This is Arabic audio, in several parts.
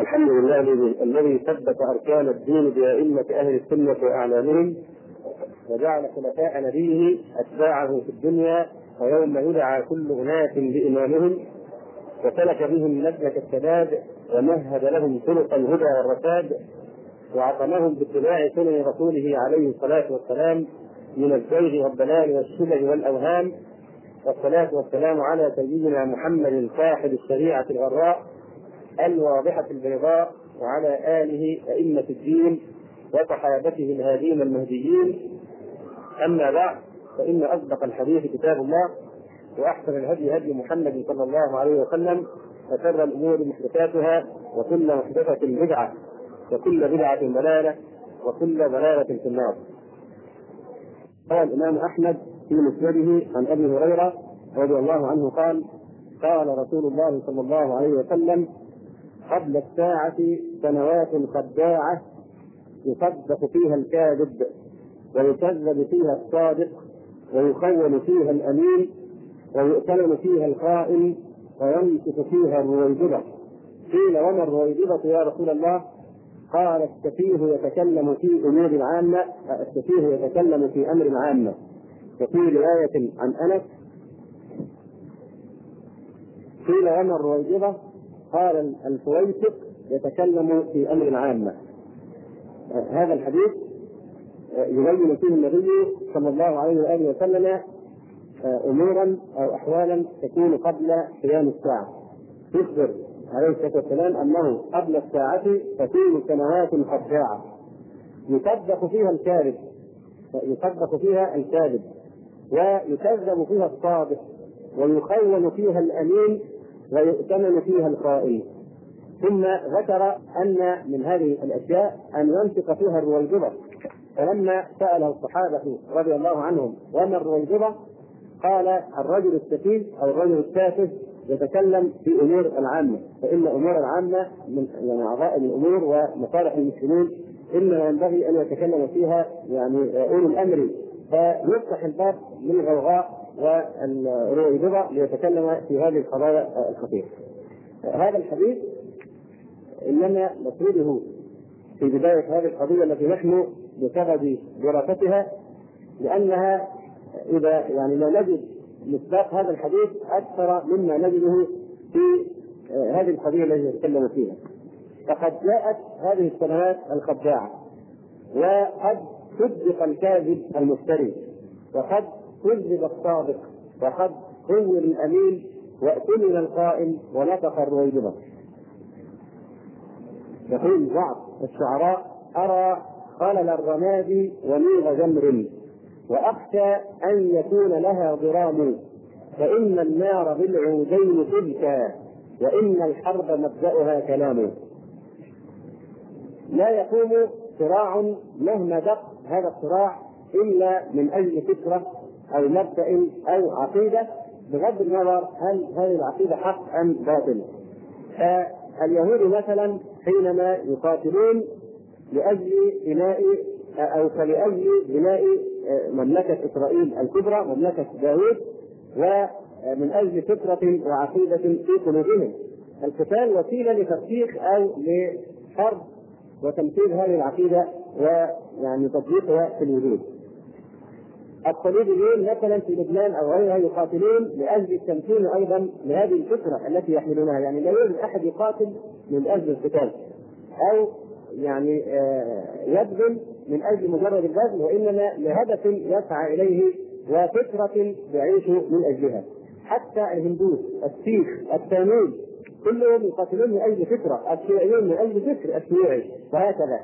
الحمد لله الذي ثبت أركان الدين بأئمة أهل السنة وأعلامهم وجعل خلفاء نبيه أتباعه في الدنيا ويوم يدعى كل أناس بإمامهم وسلك بهم مسلك السداد ومهد لهم طرق الهدى والرشاد وعصمهم باتباع سنن رسوله عليه الصلاة والسلام من الزيغ والضلال والشبه والأوهام والصلاة والسلام على سيدنا محمد صاحب الشريعة الغراء الواضحة البيضاء وعلى آله أئمة الدين وصحابته الهادين المهديين أما بعد فإن أصدق الحديث كتاب الله وأحسن الهدي هدي محمد صلى الله عليه وسلم وشر الأمور محدثاتها وكل محدثة بدعة وكل بدعة ضلالة وكل ضلالة في النار. قال الإمام أحمد في مسنده عن أبي هريرة رضي الله عنه قال قال رسول الله صلى الله عليه وسلم قبل الساعة سنوات خداعة يصدق فيها الكاذب ويكذب فيها الصادق ويخون فيها الأمين ويؤتمن فيها الخائن وينطق فيها الرويبضة قيل وما الرويبضة يا رسول الله؟ قال السفيه يتكلم في أمور عامة السفيه يتكلم في أمر عامة وفي رواية عن أنس قيل وما الرويبضة؟ قال الفويسق يتكلم في أمر عامة هذا الحديث يبين فيه النبي صلى الله عليه وآله وسلم أمورا أو أحوالا تكون قبل قيام الساعة. يخبر عليه الصلاة والسلام أنه قبل الساعة تكون سنوات خداعه يصدق فيها الكاذب يصدق فيها الكاذب ويكذب فيها الصادق ويخون فيها الأمين ويؤتمن فيها الخائن ثم ذكر أن من هذه الأشياء أن ينطق فيها الرويبضه فلما ساله الصحابة رضي الله عنهم وما الرويبضه قال الرجل السفيه أو الرجل التافه يتكلم في أمور العامة. فإن أمور العامة من يعني عظائم الأمور ومصالح المسلمين إنما ينبغي أن يتكلم فيها يعني أولو الأمر. فيفتح الباب للغوغاء والرويبضه ليتكلم في هذه القضايا الخطيرة. هذا الحديث إنما نقوله في بداية هذه القضية التي نحن بسبب دراستها لأنها إذا يعني لا نجد مصداق هذا الحديث أكثر مما نجده في هذه القضية التي نتكلم فيها. فقد جاءت هذه السنوات الخداعه وقد صدق الكاذب المفتري وقد كذب الصادق وقد خير الأمين واتمن القائم ونطق الرويبضه. يقول بعض الشعراء أرى خلل الرماد وميغ جمر وأخشى أن يكون لها ضرام فإن النار بالعودين تبكى وإن الحرب مبدأها كلام لا يقوم صراع مهما دق هذا الصراع إلا من أجل فكرة أو مبدا أو عقيدة بغض النظر هل هذه العقيدة حق أم باطل فاليهود مثلا حينما يقاتلون لأجل بناء أو فلأجل بناء مملكة إسرائيل الكبرى مملكة داوود ومن أجل فكره وعقيدة في قلوبهم القتال وسيلة لتفكيك أو لحرب وتمثيل هذه العقيدة ويعني تطبيقها في الوجود. الصليبيين مثلا في لبنان أو غيرها يقاتلون لأجل التمكين أيضا لهذه الفكرة التي يحملونها، يعني لا يوجد أحد يقاتل من أجل القتال أو يعني يبذل من أجل مجرد البذل وإنما لهدف يسعى إليه وفكرة يعيش من أجلها. حتى الهندوس، السيخ، التاميل كلهم يقاتلون من أجل فكرة، الشيوعيون من أجل فكر الشيوعي وهكذا.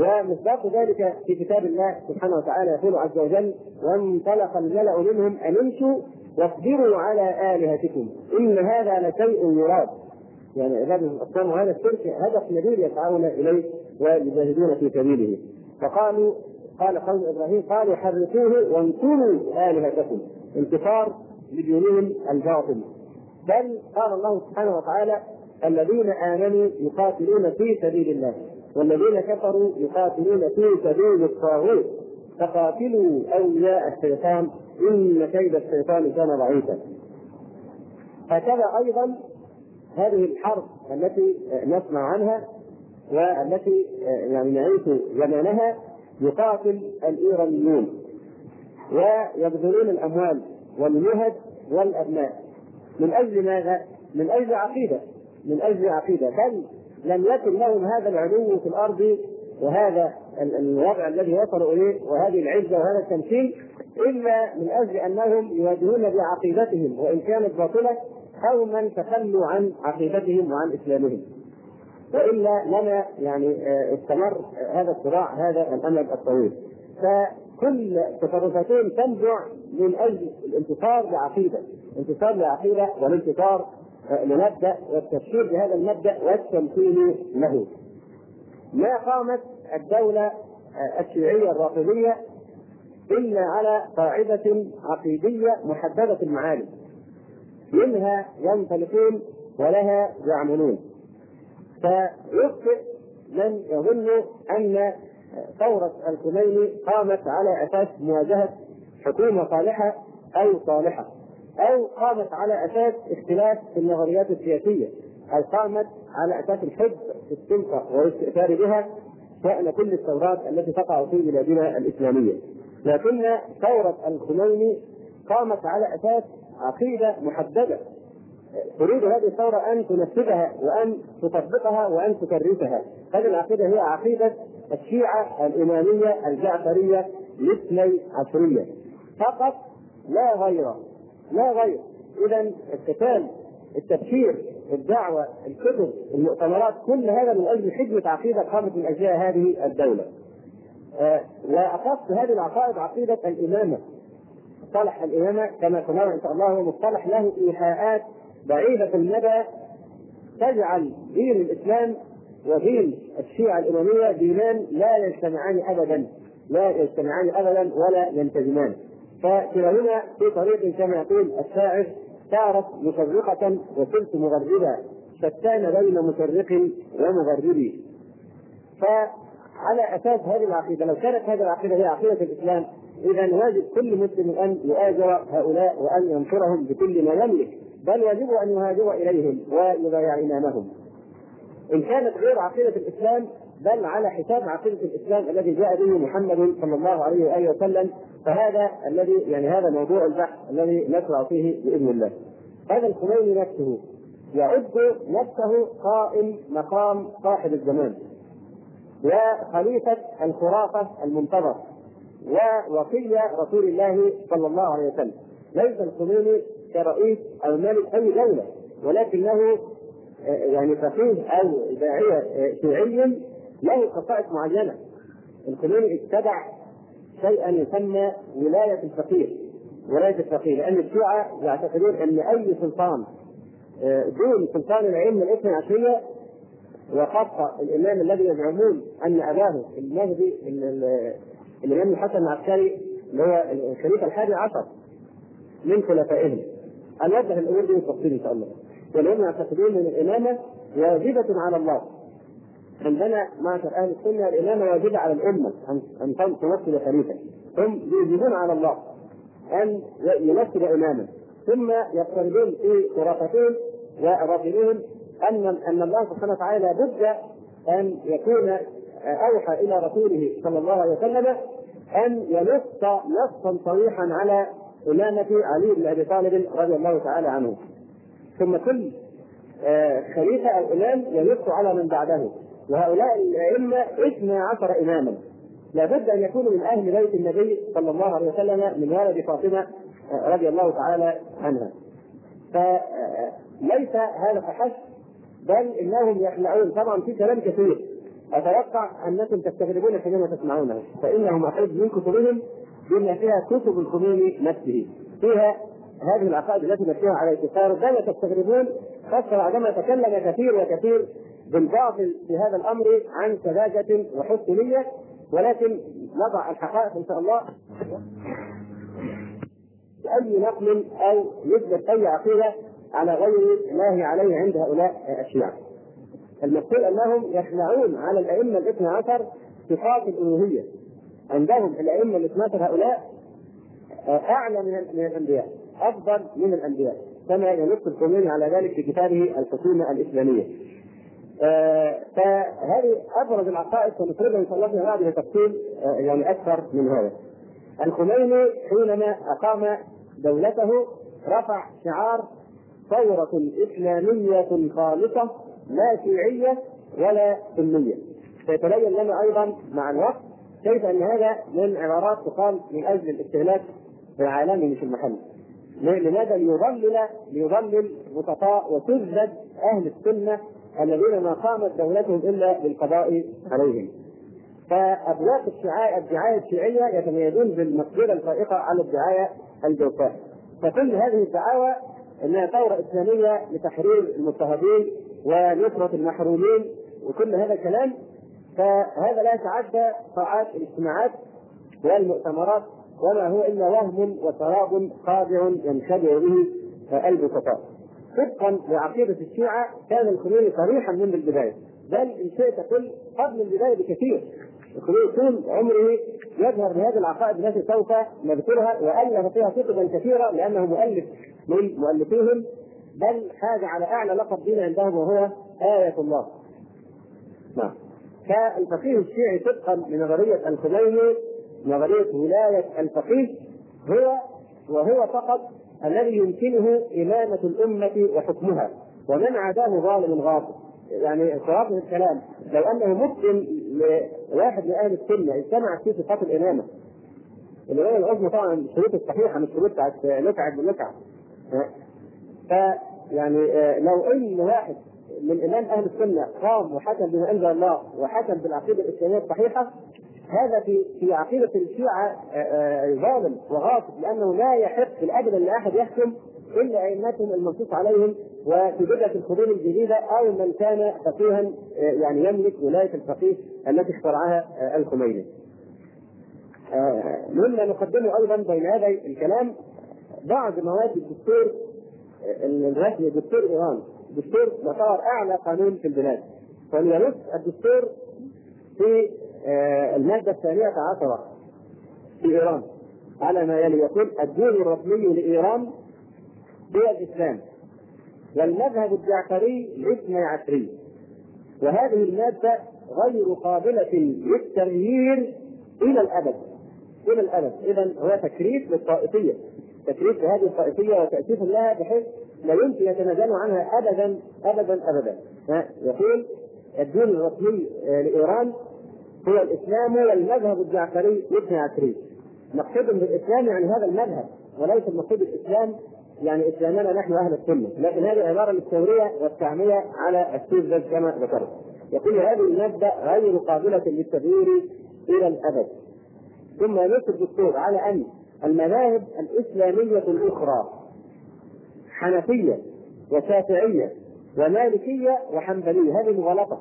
ومصداق ذلك في كتاب الله سبحانه وتعالى يقول عز وجل: وانطلق الملأ منهم أن امشوا واصبروا على آلهتكم إن هذا لشيء يراد. يعني عباده الاصنام وهذا الشرك هدف نبيل يسعون إليه ويجاهدون في سبيله. فقالوا قال قوم إبراهيم قالوا حرقوه وانصروا آلهتكم انتصار لدينهم الباطل بل قال الله سبحانه وتعالى الذين آمنوا يقاتلون في سبيل الله والذين كفروا يقاتلون في سبيل الطاغوت. فقاتلوا أولياء الشيطان إن كيد الشيطان كان ضعيفا. هكذا أيضا هذه الحرب التي نسمع عنها والتي يعني نعيش زمانها يقاتل الإيرانيون ويبذلون الأموال والمهد والأبناء. من أجل ماذا؟ من أجل عقيدة. من أجل عقيدة. بل لم يكن لهم هذا العلو في الأرض وهذا الوضع الذي وصلوا إليه وهذه العزة وهذا التمكين إلا من أجل أنهم يواجهون بعقيدتهم وإن كانت باطلة قوما تخلوا عن عقيدتهم وعن إسلامهم. وإلا لما يعني استمر هذا الصراع هذا الأمد الطويل. فكل تصرفاتهم تنبع من أجل الانتصار بعقيده انتصار لعقيدة والانتصار لمبدأ والتفكير بهذا المبدأ والتمثيل له. ما قامت الدولة الشيوعية الرافضية إلا على قاعدة عقيدية محددة المعالم. منها ينطلقون ولها يعملون. فيخطئ من يظن أن ثورة الخميني قامت على أساس مواجهة حكومة صالحة أو صالحة. أو قامت على أساس اختلاف في النظريات السياسية أو قامت على أساس الحب في السلطة والاستئثار بها؟ شان كل الثورات التي تقع في بلادنا الإسلامية. لكن ثورة الخميني قامت على أساس عقيدة محددة. تريد هذه الثورة أن تنفذها وأن تطبقها وأن تكرسها. هذه العقيدة هي عقيدة الشيعة الإمامية الجعفرية الاثني عشرية فقط لا غير لا غير. إذا القتال التبشير الدعوة الكتب المؤتمرات كل هذا من أجل خدمة عقيدة قامت من أجلها هذه الدولة. آه وأخص هذه العقائد عقيدة الإمامة. مصطلح الإمامة كما سنرى إن شاء الله هو مصطلح له إيحاءات بعيدة المدى تجعل دين الإسلام ودين الشيعة الإمامية دينان لا يجتمعان أبدا لا يجتمعان أبدا ولا ينتجمان. فكلاهما في طريق كما يقول الشاعر تعرف مشرقة وكنت مغربا شتان بين مشرق ومغرب فعلى أساس هذه العقيدة لو كانت هذه العقيدة هي عقيدة الإسلام إذا واجب كل مسلم أن يؤاجر هؤلاء وأن ينصرهم بكل ما يملك بل يجب أن يهاجر إليهم ويبايع إمامهم. إن كانت غير عقيدة الإسلام بل على حساب عقيدة الإسلام الذي جاء به محمد صلى الله عليه وآله وسلم فهذا الذي يعني هذا موضوع البحث الذي نشرع فيه بإذن الله. هذا الخميني نفسه يعد نفسه قائم مقام صاحب الزمان. وخليفة الخرافة المنتظر. ووصي رسول الله صلى الله عليه وسلم. ليس الخميني كرئيس أو ملك أي دولة ولكنه يعني فقيه أو داعيه شيعي له خصائص معينة. الخميني اتبع شيئا يسمى ولاية الفقيه ولاية الفقيه لأن الشيعة يعتقدون أن أي سلطان دون سلطان الائمه الإثنى عشرية وخاصة الإمام الذي يزعمون أن أباه المهدي الإمام الحسن العسكري اللي هو الخليفة الحادي عشر من خلفائهم. هنوضح الأمور دي بالتفصيل إن شاء الله. ولهم يعتقدون أن الإمامة واجبة على الله. عندنا معشر أهل السنة الامامه واجبه على الأمة ان تمثل خليفة. هم يوجبون على الله أن يمثل إماما. ثم يفترضون في خرافتهم ورافضهم ان أن الله سبحانه وتعالى لابد أن يكون أوحى إلى رسوله صلى الله عليه وسلم أن ينص نصا صريحا على إمامة علي بن أبي طالب رضي الله تعالى عنه. ثم كل خليفة أو إمام ينص على من بعده. وهؤلاء الأئمة اثنا عشر إماما. لابد أن يكونوا من أهل بيت النبي صلى الله عليه وسلم من ولد فاطمة رضي الله تعالى عنها. فليس هذا فحسب بل إنهم يخلعون. طبعا في كلام كثير. أتوقع أنكم تستغربون حينما تسمعونه. فإنهم اخذ من كتبهم بما فيها كتب الخميني نفسه. فيها هذه العقائد التي نفسها على اتصال لا تستغربون خاصة بعدما تكلم كثير وكثير في هذا الأمر عن سذاجة وحسن نية ولكن نضع الحقائق إن شاء الله اي نقل أو يثبت أي عقيدة على غير الله عليه عند هؤلاء الشيعه. المقصود أنهم يخلعون على الأئمة الاثنى عشر صفات الألوهية. عندهم الأئمة الاثنى عشر هؤلاء أعلى من من الأنبياء، أفضل من الأنبياء، كما ينص الخميني على ذلك في كتابه الحكومة الإسلامية. آه فهذه أبرز العقائد سنفردها ان شاء الله فيما بعد بتفصيل يعني أكثر من هذا. الخميني حينما أقام دولته رفع شعار ثورة إسلامية خالصة لا شيعية ولا سنية. سيتبين لنا أيضا مع الوقت كيف أن هذا من عبارات تقال من أجل الاستهلاك العالمي مش المحلي. لماذا؟ ليضلل ليضلل بسطاء وتذبذ أهل السنة الذين ما قامت دولتهم إلا بالقضاء عليهم. فأبواق الشعائر الدعاية الشيعية يتميزون بالمقدرة الفائقة على الدعاية الجوفاء. فكل هذه الدعاوى إنها ثورة إسلامية لتحرير المضطهدين ونصرة المحرومين وكل هذا الكلام فهذا لا يتعدى قاعات الاجتماعات والمؤتمرات وما هو إلا وهم وسراب خادع ينخدع به البسطاء. طبقا لعقيدة الشيعة كان الخميني صريحا منذ البداية بل إن شئت قل قبل البداية بكثير الخميني طول عمره يظهر بهذه العقائد التي سوف نذكرها والف فيها كتبا كثيره لأنه مؤلف من مؤلفيهم بل حاز على أعلى لقب دين عندهم وهو آية الله. نعم. فالفقيه الشيعي طبقا لنظرية الخميني نظرية ولاية الفقيه هو وهو فقط الذي يمكنه إمامة الأمة وحكمها. ومن عداه ظالم غاصب. يعني خلاصة الكلام لو أنه مسلم لواحد من أهل السنة اجتمعت فيه صفات الإمامة. الإمامة العظمى طبعا الشروط الصحيحة مش الشروط بتاعت متعب بمتعب فيعني لو ان واحد من إمام أهل السنة قام وحكم بما أنزل الله وحكم بالعقيدة الإسلامية الصحيحة هذا في في عقيدة الشيعة ظالم وغاصب لأنه لا يحق ابدا لاحد يحكم إلا أئمتهم المنصوص عليهم وفي بدعة القرون الجديدة أو من كان فقيها يعني يملك ولاية الفقيه التي اخترعها الخميني. مما نقدمه أيضا بين هذا الكلام بعض مواد الدستور الرسمي دستور إيران دستور يعتبر أعلى قانون في البلاد ولينص الدستور في المادة الثانية عشره في إيران على ما يلي يقول الدين الرسمي لإيران هو الاسلام والمذهب الجعفري الاثني عشري وهذه المادة غير قابلة للتغيير إلى الأبد إلى الأبد. اذا هو تكريس للطائفية تكريس لهذه الطائفية وتأسيس لها بحيث لا يمكن يتنازلوا عنها ابدا ابدا ابدا. يقول الدين الرسمي لإيران هو الإسلام والمذهب الجعفري الاثني عشري مقصود بالاسلام يعني هذا المذهب وليس المقصود بالاسلام يعني إسلامنا نحن أهل السنة. لكن هذه عبارة للتوريه والتعمية على السوء كما ذكرت. يقول هذه المادة غير قابلة للتغيير إلى الأبد. ثم ينص الدستور على أن المذاهب الإسلامية الأخرى حنفية وشافعية ومالكية وحنبلية. هذه مغالطة.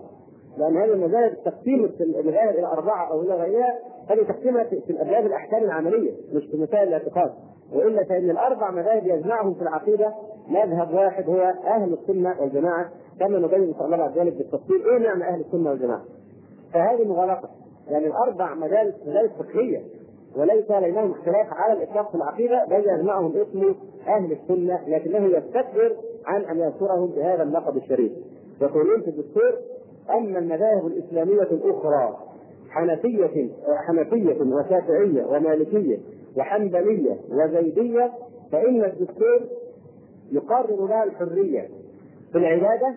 لأن هذه المذاهب تقسيم المذاهب إلى أربعة أو إلى غيرها. هذه تقسيمها في الأبواب الأحكام العملية مش في مسائل الاعتقاد. وإلا فإن الأربع مذاهب يجمعهم في العقيدة. مذهب واحد هو أهل السنة والجماعة كما نبين إن شاء الله بعد ذلك بالتفصيل إيه معنى أهل السنة والجماعة. فهذه مغالطة. يعني الأربع مدارس مدارس فقهية وليس بينهم اختلاف على الإطلاق في العقيدة بل يجمعهم اسم أهل السنة لكنه يستكبر عن أن يذكرهم بهذا اللقب الشريف. يقولون في الدستور أما المذاهب الإسلامية الأخرى حنفية حنفية وشافعية ومالكية وحنبلية وزيدية فإن الدستور يقرر لها الحرية في العبادة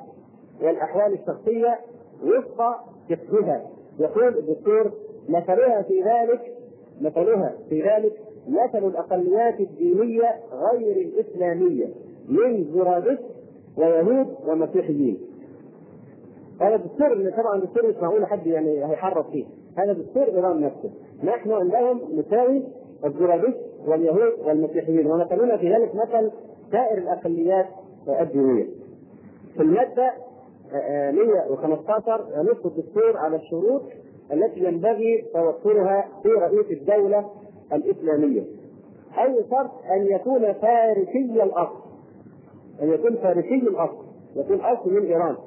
والأحوال الشخصية وفق فقهها يقول الدستور مثلها في ذلك مثلها في ذلك مثل الأقليات الدينية غير الإسلامية من زرادس ويهود ومسيحيين. هذا دستور طبعا دستور مش معقول حد يعني هيحرف فيه، هذا دستور ايران نفسه. نحن عندهم نساوي الزرادس واليهود والمسيحيين ومثلنا في ذلك مثل سائر الأقليات الدينية. في المادة 115 ينص الدستور على الشروط التي ينبغي توفرها في رئيس الدولة الإسلامية. أول شرط أن يكون فارسي الأصل. أن يكون فارسي الأصل، يكون أصل من إيران، ها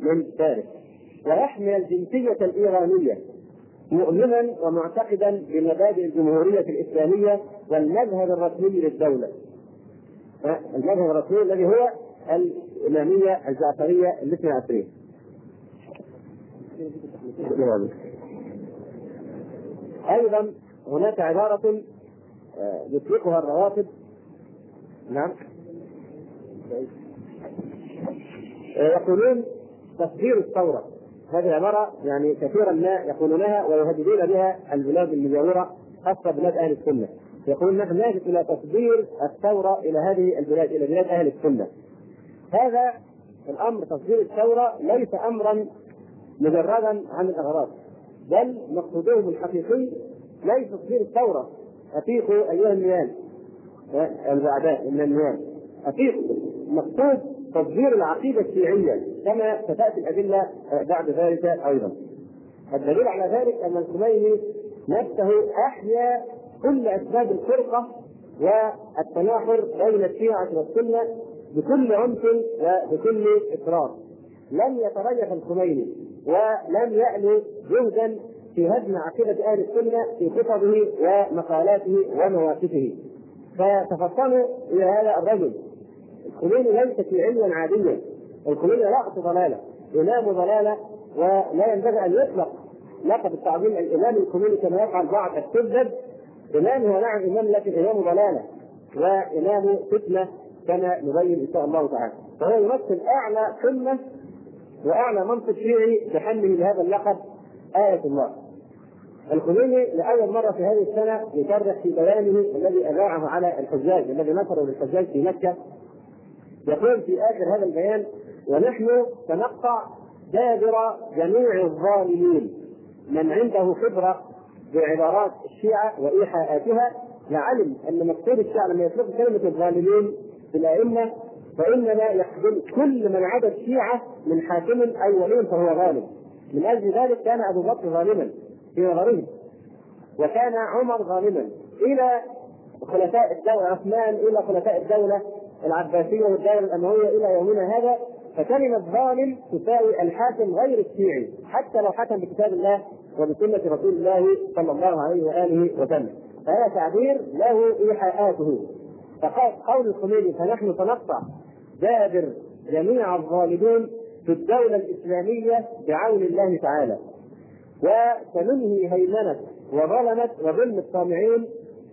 من فارس. ويحمل الجنسية الإيرانية مؤمنا ومعتقدا بمبادئ الجمهورية الإسلامية والمذهب الرسمي للدولة. المذهب الرسمي الذي هو الإمامية الجعفرية الاثنى عشرية. أيضا هناك عبارة آه، يطلقها الروافد نعم يقولون تصدير الثورة. هذه العبارة يعني كثيرا ما يقولونها ويهددون بها البلاد المجاورة خاصة بلاد أهل السنة. يقول نحن نحتاج إلى تصدير الثورة إلى هذه البلاد إلى بلاد أهل السنة. هذا الأمر تصدير الثورة ليس أمرا مجردا عن الأغراض بل مقصودهم الحقيقي ليس تصدير الثورة. أفيقوا أيها النيال البعداء من النيال. أفيقوا مقصود تصدير العقيدة الشيعية كما ستأتي الأدلة بعد ذلك أيضا. الدليل على ذلك أن الخميني نفسه أحيا كل أسباب الفرقة والتناحر بين الشيعة والسنة بكل عنف وبكل إصرار. لم يتريث الخميني ولم يأل جهدا في هدم عقيدة أهل السنة في خطبه ومقالاته ومواقفه. فتفطنوا إلى هذا الرجل. الخميني ليس شيعيا عاديا الخميني رأس ضلالة إمام ضلالة ولا ينبغي أن يطلق. لقب التعظيم الإمام الخميني كما يفعل بعض السذج إمام هو نعم إمام لكن إمام ضلالة وإمام فتنة كما نبين إن شاء الله تعالى. فهو يمثل أعلى قمة وأعلى منصب شيعي تحمل لهذا اللقب آية الله. الخميني لأول مرة في هذه السنة يصرح في بيانه الذي أذاعه على الحجاج الذي نشره للحجاج في مكة. يقول في آخر هذا البيان ونحن سنقطع دابر جميع الظالمين من عنده خبرة بعبارات الشيعة وإيحاءاتها لعلم أن مقصود الشيعة لما يطلق كلمة الظالمين في الأئمة فإنما يخدم كل من عدا الشيعة من حاكم أو ولي فهو ظالم. من أجل ذلك كان أبو بكر ظالما في نظرهم وكان عمر ظالما إلى خلفاء الدولة عثمان إلى خلفاء الدولة العباسية والدولة الأموية إلى يومنا هذا فكلمة ظالم تساوي الحاكم غير الشيعي حتى لو حكم بكتاب الله وبسنة رسول الله صلى الله عليه وآله وسلم. فهذا تعبير له إيحاءاته. فقال قول الخميني فنحن سنقطع دابر جميع الظالمين في الدولة الإسلامية بعون الله تعالى. وسننهي هيمنة وظلمة وظلم الطامعين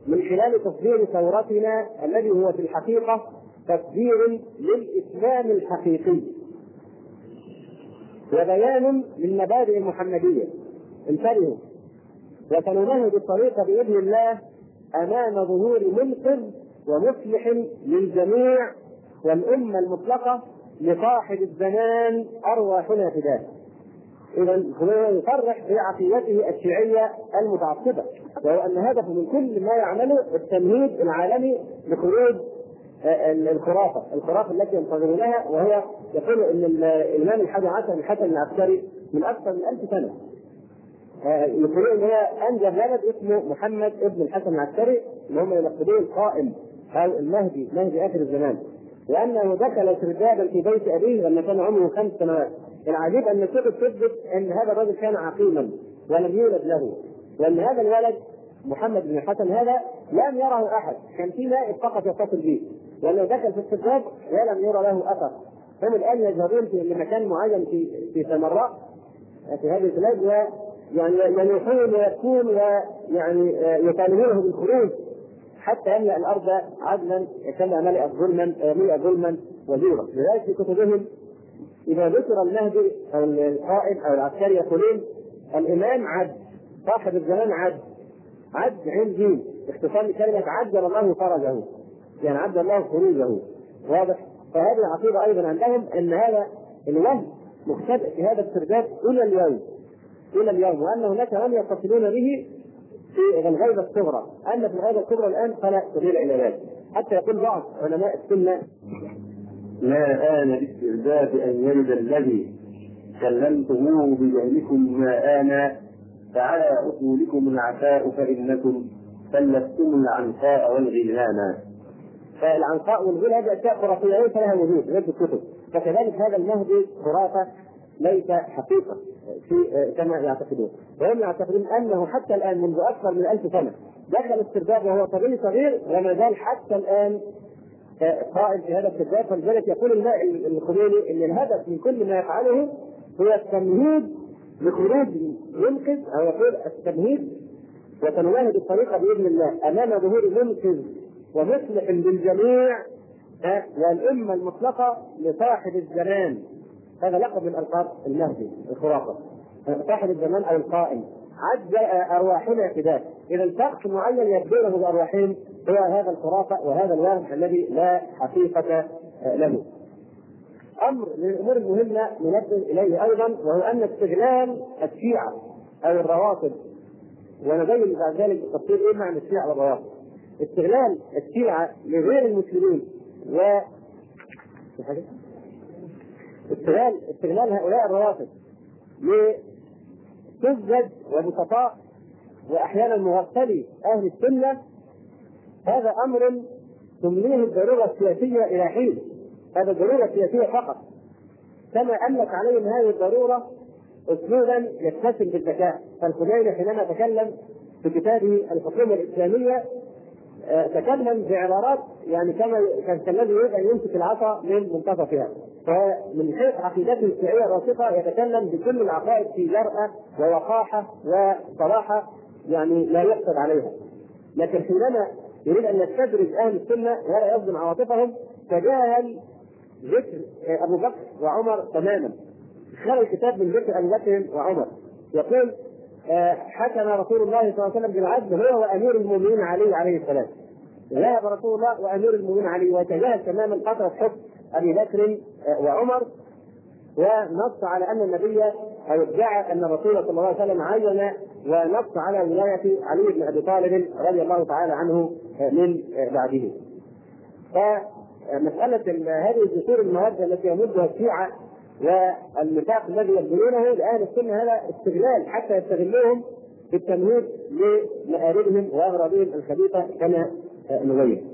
من خلال تصدير ثورتنا الذي هو في الحقيقة تصدير للإسلام الحقيقي. وبيان للمبادئ المحمدية. انتبهوا. وسننهج الطريق بإذن الله أمام ظهور منقذ ومصلح للجميع والأمة المطلقة لصاحب الزمان أرواحنا فداه. إذا هو يصرح بعقيدته الشيعية المتعصبة وهو أن هدفه من كل ما يعمله التمهيد العالمي لخروج الخرافة، الخرافة التي ينتظرونها وهي يقول أن الإمام الحادي عشر الحسن العسكري من أكثر من ألف سنة. يقولون إن هي أنجب ولد اسمه محمد ابن الحسن العسكري اللي هم يلقبون القائم أو المهدي مهدي آخر الزمان. لأنه دخل سردابا في بيت أبيه لما كان عمره خمس سنوات. العجيب أن الكتب تثبت إن هذا الرجل كان عقيما ولم يولد له. وإن هذا الولد محمد بن الحسن هذا لم يره أحد. كان في نائب فقط يتصل به. لأنه دخل في السرداب ولم يرى له أثر. هم الآن يذهبون في مكان معين في في سمراء في هذه البلاد يعني ينوحون ويكون ويعني يطالبونه بالخروج حتى يملا الأرض عدلا كما ملئت ظلما ملئ ظلما وزورا لذلك في كتبهم إذا ذكر المهدي أو القائد أو العسكري يقولون الإمام عد صاحب الزمان عد عد عين جيم اختصار لكلمه عجل الله فرجه. يعني عجل الله خروجه. واضح؟ فهذه العقيدة أيضا عندهم إن هذا الوهم مختبئ في هذا السرداب إلى اليوم إلى اليوم وأن هناك من يتصلون به في الغيبة الصغرى، اما في الغيبة الكبرى الآن فلا سبيل إلى ذلك، حتى يقول بعض علماء السنة ما آن باستعداد أن يلد الذي كلمتموه بجهلكم ما آن فعلى أصولكم العفاء فإنكم سلفتم العنقاء والغلمان. فالعنقاء والغل هذه أشياء خرافية ليس لها وجود في الكتب، فكذلك هذا المهدي خرافة ليس حقيقة في كما يعتقدون. وهم يعتقدون أنه حتى الآن منذ أكثر من ألف سنة دخل السرداب وهو صبي صغير وما زال حتى الآن قائم في هذا الكتاب فلذلك يقول الخميني إن الهدف من كل ما يفعله هو التمهيد لخروج منقذ أو يقول التمهيد وتنواهد الطريقة بإذن الله أمام ظهور منقذ ومصلح للجميع والأمة المطلقة لصاحب الزمان. هذا لقب من ألقاب المهدي الخرافة. صاحب الزمان أو القائم. عد أرواحنا فداه إذا شخص معين يبدونه بأرواحهم هو هذا الخرافة وهذا الوهم الذي لا حقيقة له. أمر من الأمور المهمة ننبه إليه أيضا وهو أن استغلال الشيعة أو الروافض. ونبين بعد ذلك بالتفصيل إيه معنى الشيعة والروافض. استغلال الشيعة لغير المسلمين و استغلال استغلال هؤلاء الروافض لسذج وبسطاء وأحيانا مغفلي أهل السنة هذا أمر تمليه الضرورة السياسية إلى حين. هذا ضروره سياسيه فقط. كما أملك عليهم هذه الضرورة اسلوبا يتسم بالذكاء. فالخميني حينما تكلم في كتابه الحكومة الإسلامية تكلم بعبارات يعني كما كان كالذي يريد أن يمسك العصا من منتصفها. فمن حيث عقيدته الشيعيه الراسخه يتكلم بكل العقائد في جرأة ووقاحة وصراحه يعني لا يحسد عليها. لكن حينما يريد أن يستدرج أهل السنة ولا يصدم عواطفهم تجاهل ذكر أبو بكر وعمر تماما. خلى الكتاب من ذكر ابي بكر وعمر. يقول حكم رسول الله صلى الله عليه وسلم بالعدل هو وامير المؤمنين علي عليه السلام ذهب رسول الله وأمير المؤمنين علي وتجاهل تماما فتره حكم أبي بكر وعمر ونص على أن النبي أو ادعى أن الرسول صلى الله عليه وسلم عين ونص على ولاية علي بن أبي طالب رضي الله تعالى عنه من بعده. فمسألة هذه الجسور المواد التي يمدها الشيعة والنفاق الذي يبذلونه لاهل السنة هذا استغلال حتى يستغلوهم في التمهيد لمآربهم وأغراضهم الخبيثة كما نبين.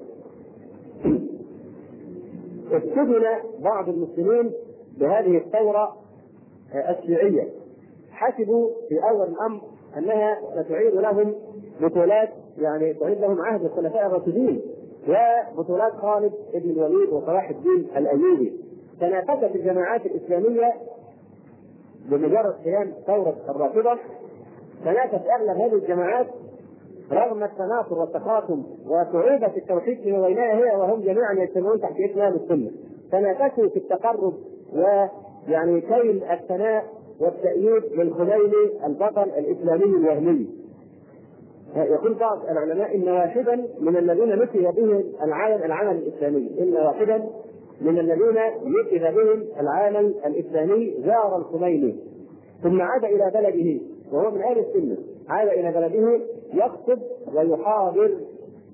استدن بعض المسلمين بهذه الثورة الشيعية حسبوا في أول الأمر أنها ستعيد لهم بطولات يعني تعيد لهم عهد الخلفاء الراشدين وبطولات خالد بن الوليد وصلاح الدين الأيوبي تنافست الجماعات الإسلامية بمجرد قيام ثورة الرافضة تنافس أغلب هذه الجماعات رغم التناصر والتخاصم وصعوبة التوحيد فيما بينها هي وهم جميعا يجتمعون تحت اسم السنة. تنافسوا في التقرب ويعني كيل الثناء والتأييد للخميني البطل الإسلامي الوهمي. يقول بعض العلماء إن واحدا من الذين نسي بهم العالم العمل الإسلامي، إن واحدا من الذين نسي بهم العالم الإسلامي زار الخميني ثم عاد إلى بلده وهو من أهل السنة عاد إلى بلده يخطب ويحاضر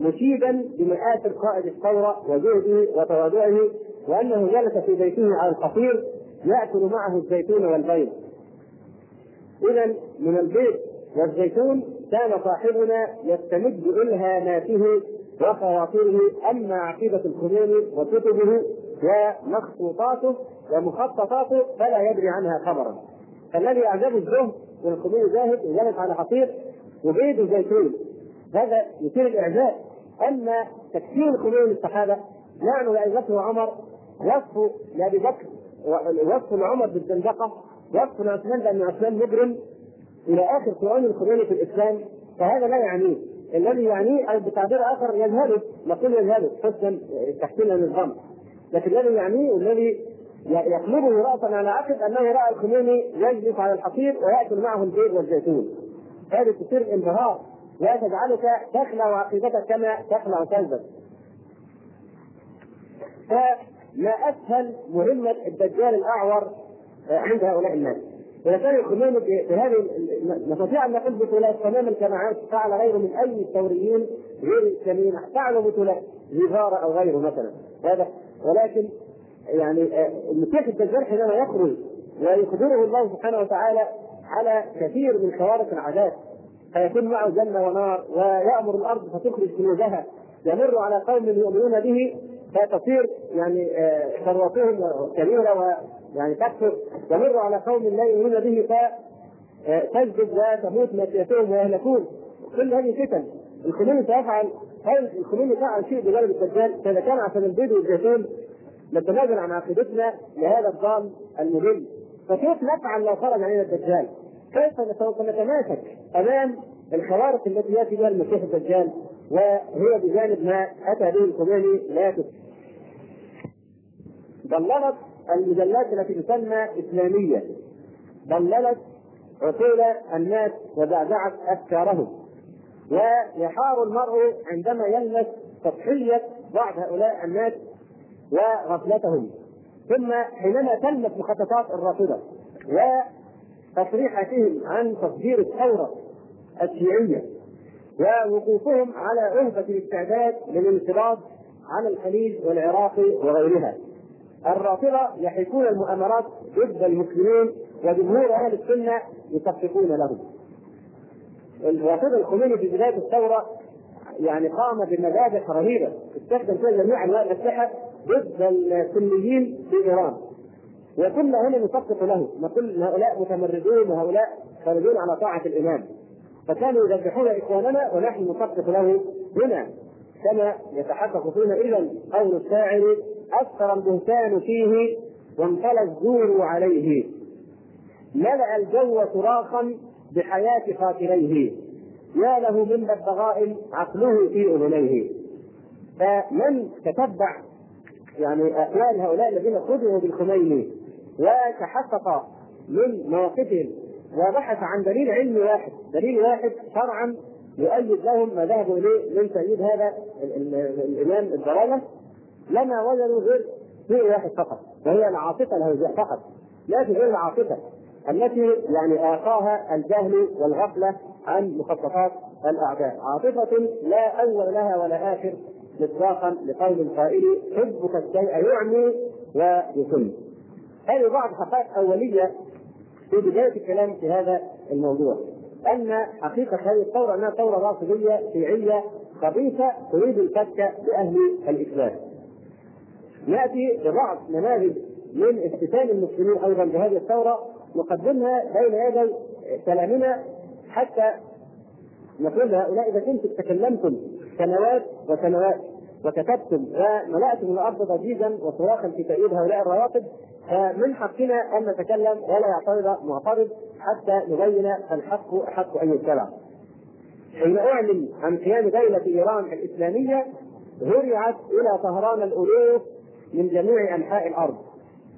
مشيدا بمآثر قائد الثورة وجهده وتواضعه وأنه جلس في بيته على القصير يأكل معه الزيتون والبيض. إذا من البيض والزيتون كان صاحبنا يستمد إلهاماته وخواطره أما عقيدة الخميني وكتبه ومخطوطاته ومخططاته فلا يدري عنها خبرا. الذي أعجبه الزهد والخميني زاهد وجلس على حصير وبيض الزيتون. هذا يثير الإعجاب. أما تكفير الخميني للصحابه نعم لابي بكر وعمر وصف لأبي بكر وصف لعمر بالزندقه وصف لعثمان بان عثمان مجرم إلى آخر قرون الخميني في الإسلام. فهذا لا يعنيه. الذي يعنيه أو بتعبير آخر يذهبه نقول يذهبه حسنا تحسينا للظن لكن الذي يعنيه الذي يقلبه راسا على عقب أنه رأى الخميني يجلس على الحصير ويأكل معه البيض والزيتون هذه تثير انبهار وتجعلك تخلع عقيدتك كما تخلع كلبك. فما أسهل مهمة الدجال الأعور عند هؤلاء الناس. إذا كان الخميني بهذه نستطيع أن نقول بطولات تماما كما فعل غيره من أي ثوريين غير الإسلاميين فعلوا بطولات زيغارة أو غيره مثلا هذا ولكن يعني المسيح الدجال حينما يخرج ويخبره الله سبحانه وتعالى على كثير من خوارق العادات فيكون معه جنة ونار ويأمر الأرض فتخرج كنوزها يمر على قوم يؤمنون به فتصير يعني ثروتهم كبيرة ويعني تكثر. يمر على قوم لا يؤمنون به فتجذب وتموت ماشيتهم ويهلكون. كل هذه فتن. الخميني سيفعل هل الخميني فعل شيء بجانب الدجال؟ فإذا كان عشان البيض والزيتون نتنازل عن عقيدتنا لهذا الضال المذل. فكيف نفعل لو خرج علينا الدجال؟ كيف سوف نتماسك أمام الخوارق التي يأتي بها المسيح الدجال؟ وهي بجانب ما أتى به الخميني لا ضللت المجلات التي تسمى إسلامية. ضللت عقول الناس وزعزعت افكارهم ويحار المرء عندما يلمس سطحيه بعض هؤلاء الناس وغفلتهم ثم حينما تلمس مخططات الرافضة وتصريحاتهم عن تصدير الثورة الشيعية ووقوفهم على عهده الاستعداد للانقلاب على الخليج والعراق وغيرها. الرافضة يحيكون المؤامرات ضد المسلمين وجمهور أهل السنة يصفقون لهم. الرافضه الخميني في بداية الثورة يعني قام بمذابح رهيبة. استخدم فيها جميع أنواع الأسلحة ضد السنيين في إيران. وكنا هنا نصفق له نقول هؤلاء متمردون وهؤلاء خارجون على طاعة الإمام. فكانوا يذبحون إخواننا ونحن نصفق له هنا. كما يتحقق فينا اذا قول الشاعر أكثر البهتان فيه وامتلى الزور عليه. ملأ الجو صراخا بحياة خاطريه. يا له من ببغاء عقله في أذنيه. فمن تتبع يعني أقوال هؤلاء الذين خدعوا بالخميني وتحقق من مواقفهم وبحث عن دليل علمي واحد، دليل واحد شرعا يؤيد لهم ما ذهبوا إليه من تأييد هذا الإمام الضلالة. لما وجدوا غير شيء واحد فقط وهي العاطفة الهوجاء فقط. لكن غير العاطفة. التي يعني آقاها الجهل والغفلة عن مخططات الأعداء. عاطفة لا أول لها ولا آخر مطلقا لقول القائل حبك الشيء يعمي ويسم هذه بعض حقائق أولية في بداية الكلام في هذا الموضوع. أن حقيقة هذه الثورة أنها ثورة رافضية شيعية خبيثة تريد الفتك بأهل الإسلام. نأتي ببعض نماذج من افتتان المسلمين أيضا بهذه الثورة. نقدمها بين يدي كلامنا حتى نقول لهؤلاء اذا كنتم تكلمتم سنوات وسنوات وكتبتم وملأتم الأرض ضجيجا وصراخا في تأييد هؤلاء الروافض فمن حقنا أن نتكلم ولا يعترض معترض حتى نبين الحق احق ان يتبع. حين أعلن عن قيام دولة إيران الإسلامية هرعت إلى طهران الألوف من جميع أنحاء الأرض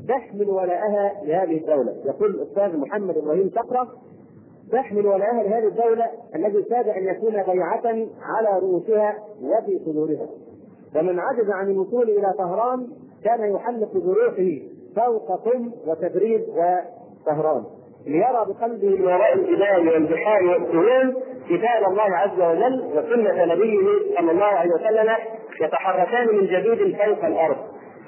تحمل ولاءها لهذه الدولة. يقول الأستاذ محمد إبراهيم شقرة تحمل ولاءها لهذه الدولة الذي كاد أن يكون بيعة على رؤوسها وفي صدورها. ومن عجز عن الوصول إلى طهران كان يحلق بروحه فوق قم وتبريد وطهران. ليرى بقلبه من وراء الجبال والبحار والسهول كتاب الله عز وجل وسنة نبيه صلى الله عليه وسلم يتحركان من جديد فوق الأرض.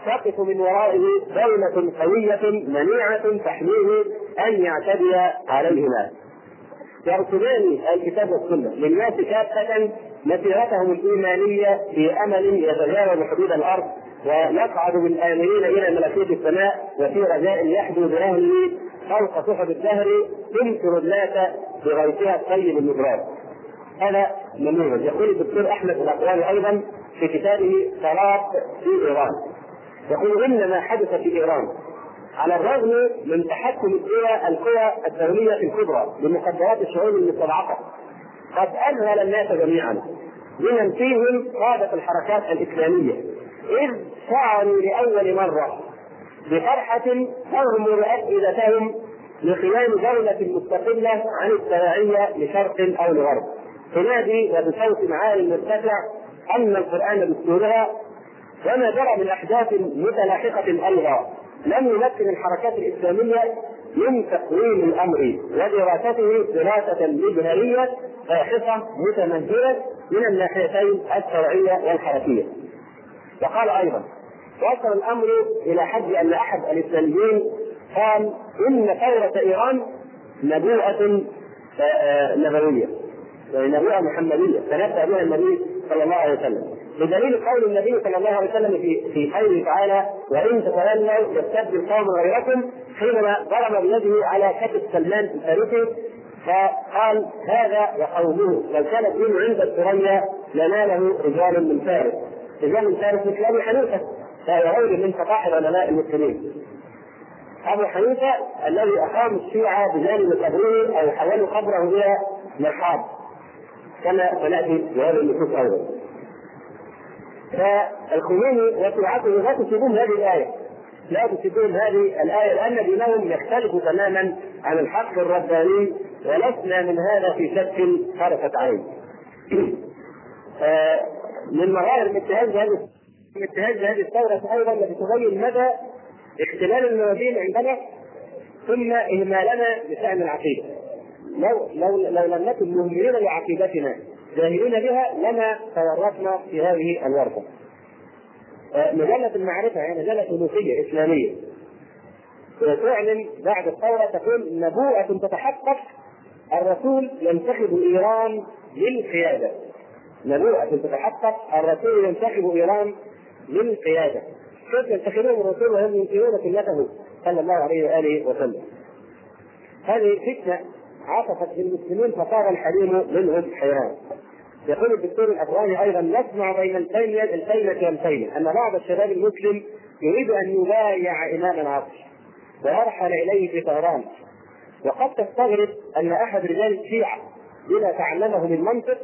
تقف من ورائه دولة قوية منيعة تحميه أن يعتدي عليهما. يرسلان الكتاب والسنة للناس كافة مسيرتهم الإيمانية في أمل يتجاوز حدود الأرض ويصعد بالآمنين إلى ملكوت السماء وفي رجاء يحدو بأهله فوق سحب الدهر تنكر الناس بغيثها الطيب المدرار. هذا نموذج يقول الدكتور أحمد الأقوال أيضا في كتابه صلاة في إيران يقول ان ما حدث في إيران على الرغم من تحكم الدول القوى الدولية الكبرى بمقدرات الشعوب المستضعفة قد أذهل الناس جميعا بمن فيهم قاده الحركات الإسلامية إذ شعروا لأول مرة بفرحة تغمر افئدتهم لقيام دولة مستقلة عن التبعية لشرق أو لغرب. تنادي وبصوت عال مرتفع أن القرآن دستورها وما جرى من أحداث متلاحقة ألغى لم يمكن الحركات الإسلامية من تقويم الأمر ودراسته دراسة مجهريه باحثه متمهله من الناحيتين الشرعية والحركية. وقال أيضا وصل الأمر إلى حد أن أحد الإسلاميين قال إن ثورة إيران نبوءه نبوية يعني نبوءه محمدية تنبأ بها النبي صلى الله عليه وسلم بدليل قول النبي صلى الله عليه وسلم في في قوله تعالى وإن تتولوا يستبدل قوم غيركم حينما ضرب بيده على كتف سلمان الفارسي فقال هذا وقومه لو كان الدين عند الثريا لناله رجال من فارس. رجال من فارس مثل أبي حنيفة فهو من فقاح علماء المسلمين. أبو حنيفة الذي أقام الشيعة بجانب قبره أو حولوا قبره إلى مرحاض كما سنأتي بهذه النصوص أيضا. فالخميني وشيعته لا تصيبون هذه الآية لا تصيبون هذه الآية لأن دينهم يختلف تماما عن الحق الرباني ولسنا من هذا في شك طرفه عين. آه، من مظاهر الاتهاج بهذه الاتهاج بهذه الثوره أيضا التي تبين مدى اختلال الموازين عندنا ثم إهمالنا لشان العقيدة. لو لو لو لم نكن مهملين لعقيدتنا جاهلين بها لما تورطنا في هذه الورطة. آه، مجلة المعرفة هي مجلة ألوفية إسلامية. تعلن بعد الثورة تقول نبوءة تتحقق الرسول ينتخب إيران للقيادة. نبوءة تتحقق الرسول ينتخب إيران للقيادة. كيف ينتخبون الرسول وهم ينكرون سنته صلى الله عليه وآله وسلم. هذه فتنة عطفت بالمسلمين فصار الحليم منهم حيران. يقول الدكتور الأفغاني أيضا نسمع بين الكلمة الكلمة والكلمة ان بعض الشباب المسلم يريد أن يبايع إمام العصر. ويرحل إليه في طهران. وقد تستغرب أن أحد رجال الشيعة بما تعلمه من منطق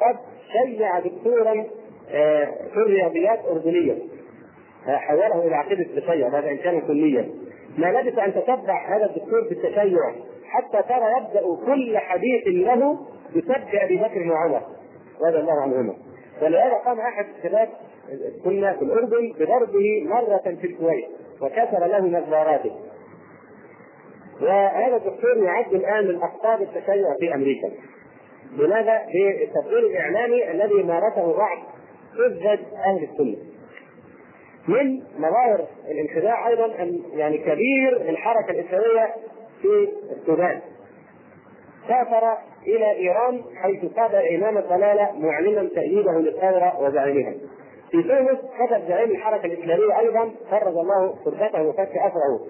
قد شيع دكتورا آه، في الرياضيات أردنية. آه، حوله إلى عقيدة التشيع هذا إن كان كليا ما لبث أن تتبع هذا الدكتور في التشيع. حتى ترى يبدأ كل حديث له بسب أبي بكر وعمر رضي الله عنهما. ولهذا قام أحد الشباب كنا في الأردن بضربه مرة في الكويت وكسر له نظاراته وهذا الدكتور يعد الآن من أخطار التشيع في أمريكا. لماذا؟ بالتفكير الإعلامي الذي مارسه بعض حجج أهل السنة. من مظاهر الانخداع أيضا ان يعني كبير الحركة الاسلاميه في السودان سافر إلى إيران حيث صادر إمام الضلالة معلنا تأييده للثورة وزعيمها. في تونس كتب زعيم الحركة الإسلامية أيضا فرج الله فرجته وفك اسره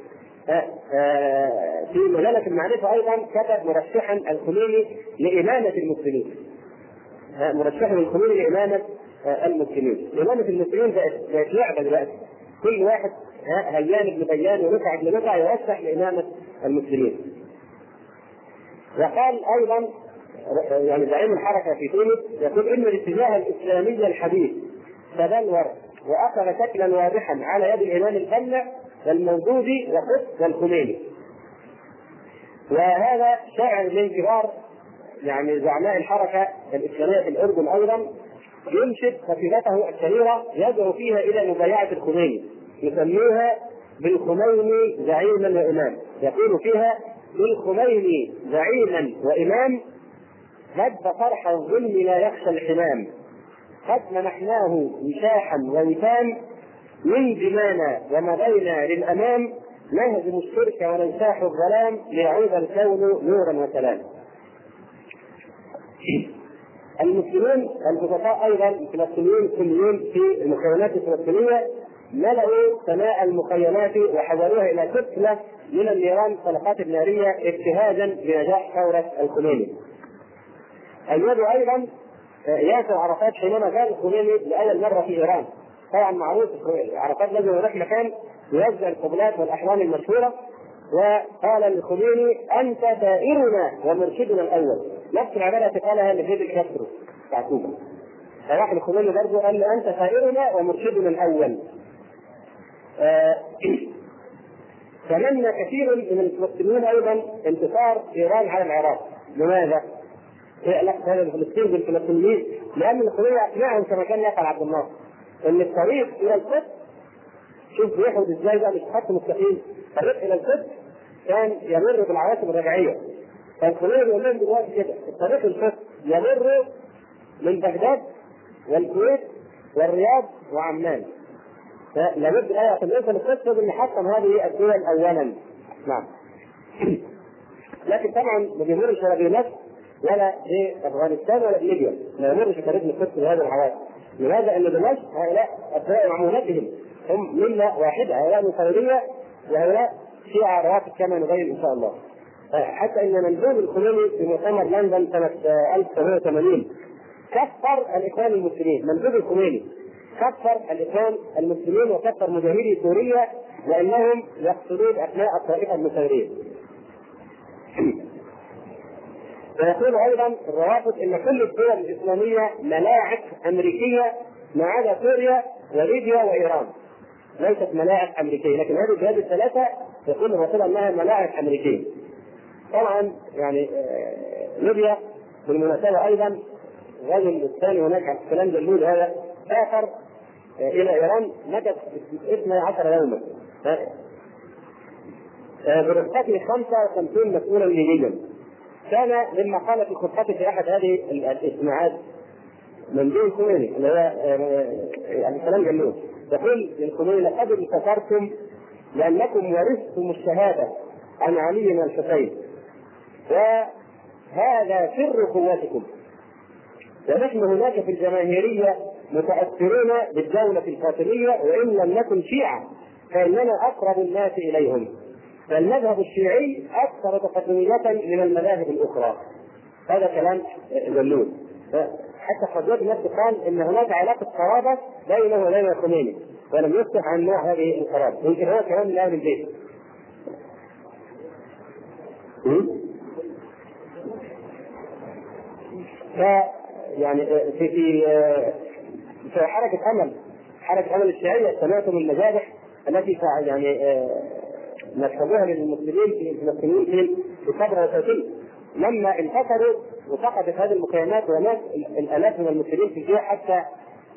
في مجلة المعرفة أيضا كتب مرشحا الخميني لإمامة المسلمين. مرشحا الخميني لإمامة المسلمين. إمامة المسلمين بقت لعبة دلوقتي. كل واحد هيان ابن بيان ورفع ابن رفع يرشح لإمامة المسلمين. وقال أيضا يعني زعيم الحركة في تونس يقول إن الاتجاه الإسلامي الحديث تبلور واخذ شكلا واضحا على يد الإمام البنا والموجودي وقطب والخميني. وهذا شاعر من كبار يعني زعماء الحركة الإسلامية في الأردن أيضا ينشد قصيدته الشهيرة يدعو فيها إلى مبايعة الخميني يسميها بالخميني زعيما وإمام. يقول فيها بالخميني زعيما وإمام هب فرح الظلم لا يخشى الحمام. قد منحناه وشاحا ووسام من دمانا ومضينا للأمام. نهزم الشرك وننساح الظلام ليعود الكون نورا وسلام. المسلمون البسطاء أيضا الفلسطينيون السنيون في المخيمات الفلسطينية ملأوا سماء المخيمات وحولوها إلى كتلة من النيران الطلقات النارية ابتهاجا بنجاح ثورة الخميني. أيدوا أيضا ياسر عرفات حينما كان الخميني لأول مرة في إيران. طبعا معروف عرفات لازم يروح مكان يوزع القبلات والأحوال المشهورة وقال للخميني أنت ثائرنا ومرشدنا الأول. نفس العبارة التي قالها لفيدل كاسترو بتاع كوبا. فراح الخميني برضه قال له أنت ثائرنا ومرشدنا الأول. آه تمنى كثير من الفلسطينيين أيضا انتصار إيران على العراق. لماذا؟ هذا فلسطين بالفلسطينيين لأن الخميني أقنعهم كما كان يفعل عبد الناصر إن الطريق إلى القدس شوف بيحود إزاي بقى مش خط مستقيم. الطريق إلى القدس كان يمر بالعواصم الرجعيه فالخميني بيقول لهم دلوقتي كده الطريق القدس يمر من بغداد والكويت والرياض وعمان. فلابد عشان نوصل القدس لازم نحطم هذه الدول أولا. نعم. لكن طبعا ما بيمرش ولا بمصر ولا بافغانستان ولا بليبيا ما يمرش طريق القدس بهذه العواصم لماذا؟ أن دمشق هؤلاء ابناء معمولتهم هم ملة واحدة هؤلاء من الخيريه وهؤلاء شيعة رواتب كما نبين إن شاء الله. حتى إن مندوب الخميني في مؤتمر لندن سنة 1980 كفر الإخوان المسلمين. مندوب الخميني كفر الاخوان المسلمين وكفر مجاهدي سوريا لأنهم يقتلون ابناء الطائفة المسيرية. ويقول أيضا الروافض إن كل الدول الإسلامية ملاعب أمريكية ما عدا سوريا وليبيا وإيران. ليست ملاعب أمريكية لكن هذه البلاد الثلاثة يقول الرسول أنها ملاعب أمريكية. طبعا يعني ليبيا بالمناسبة أيضا الرجل الثاني هناك كلام جلول هذا سافر إلى إيران مكث 12 يوما. برفقته 55 مسؤولا ليبيا كان مما قال في خطته في أحد هذه الاجتماعات مندوب الخميني اللي هو يعني كلام جميل. يقول للخميني لقد انتصرتم لانكم ورثتم الشهادة عن علي والحسين وهذا سر قوتكم ونحن هناك في الجماهيرية متأثرون بالدولة الفاطمية وإن لم نكن شيعة فإننا أقرب الناس إليهم. فالمذهب الشيعي أكثر تقدمية من المذاهب الأخرى. هذا كلام جلول. حتى خزوات نفسه قال إن هناك علاقة قرابة بينه وبين الخميني. ولم يفتح عن نوع هذه القرابة. يمكن هو كلام من أهل البيت ف يعني في في حركه أمل حركة أمل الشيعيه سمعتم المذابح التي يعني نسبوها للمسلمين في المسلمين في في وتوكيل لما انتصروا وسقطت هذه المكينات وناس الآلاف من المسلمين في الجيع حتى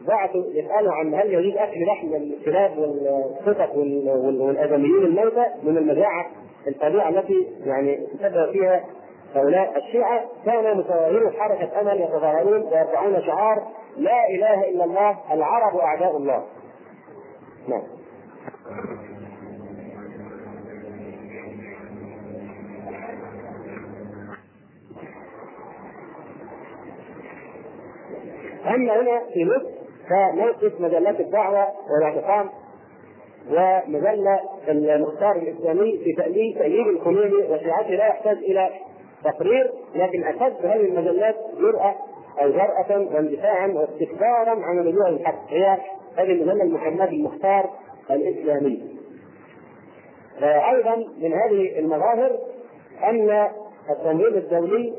بعثوا يسألوا عن هل يجوز أكل لحم الكلاب والقطط والأدميين الموتى من المجاعه الفظيعة التي يعني تسبب فيها هؤلاء الشيعة كان متظاهرو حركة أمل يتظاهرون ويرفعون شعار لا إله إلا الله العرب أعداء الله. نعم. أما هنا في مصر فموقف مجلات الدعوة والاعتصام ومجلة المختار الإسلامي في تأليف تأييد الخميني وشيعته لا يحتاج إلى تقرير لكن أشد هذه المجلات جرأة أو جرأة واندفاعا واستكبارا عن وجوه الحق هي هذه المجلة المحمد المختار الإسلامي. أيضا من هذه المظاهر أن التنظيم الدولي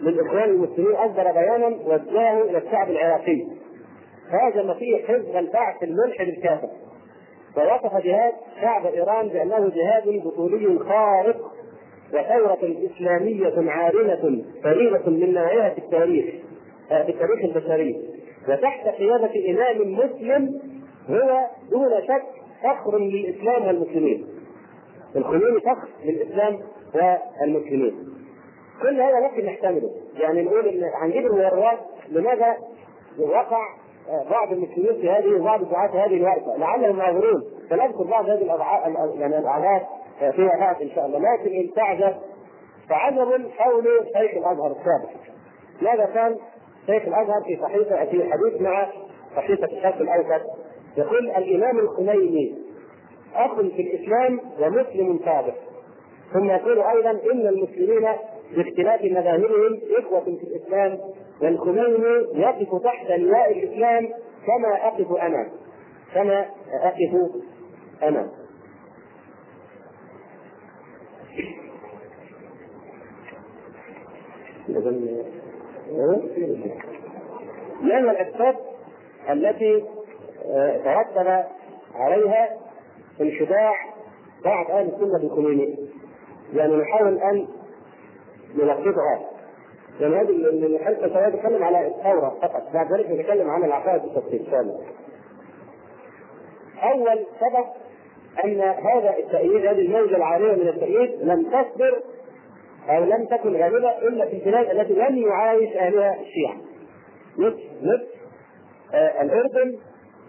للإخوان المسلمين أصدر بيانا وجهه إلى الشعب العراقي هاجم فيه حزب البعث الملحد الكافر ووصف جهاد شعب إيران بأنه جهاد بطولي خارق وثورة إسلامية عارمة فريدة من نوعها في التاريخ في التاريخ البشري وتحت قيادة إمام مسلم هو دون شك فخر للإسلام والمسلمين. الخميني فخر للإسلام والمسلمين. كل هذا ممكن نحتمله، يعني نقول إن هنجيب الورقات لماذا وقع بعض المسلمين في هذه وبعض دعاة هذه الورقة لعلهم معذورون فنذكر بعض هذه الأضعاف يعني الأعداد فيما بعد إن شاء الله. لكن إن تعجب فعجب حول شيخ الأزهر السابق. ماذا كان؟ شيخ الأزهر في صحيفة في حديث مع صحيفة الشيخ الأوسط يقول الإمام الخميني أخ في الإسلام ومسلم سابق. ثم يقول أيضا إن المسلمين باختلاف مذاهبهم إخوة في الإسلام والخميني يقف تحت لواء الإسلام كما أقف أنا. كما أقف أنا. ما هي الاسباب التي ترتب عليها انخداع بعض أهل السنة بالخميني؟ يعني نحاول أن نلخصها يعني هذه الحلقة سنتكلم على الثورة فقط بعد ذلك نتكلم عن العقائد بالتفصيل. أول سبب أن هذا التأييد هذه الموجة العالية من التأييد لم تصدر أو لم تكن غالبة إلا في البلاد التي لم يعايش أهلها الشيعة. مصر مصر آه الأردن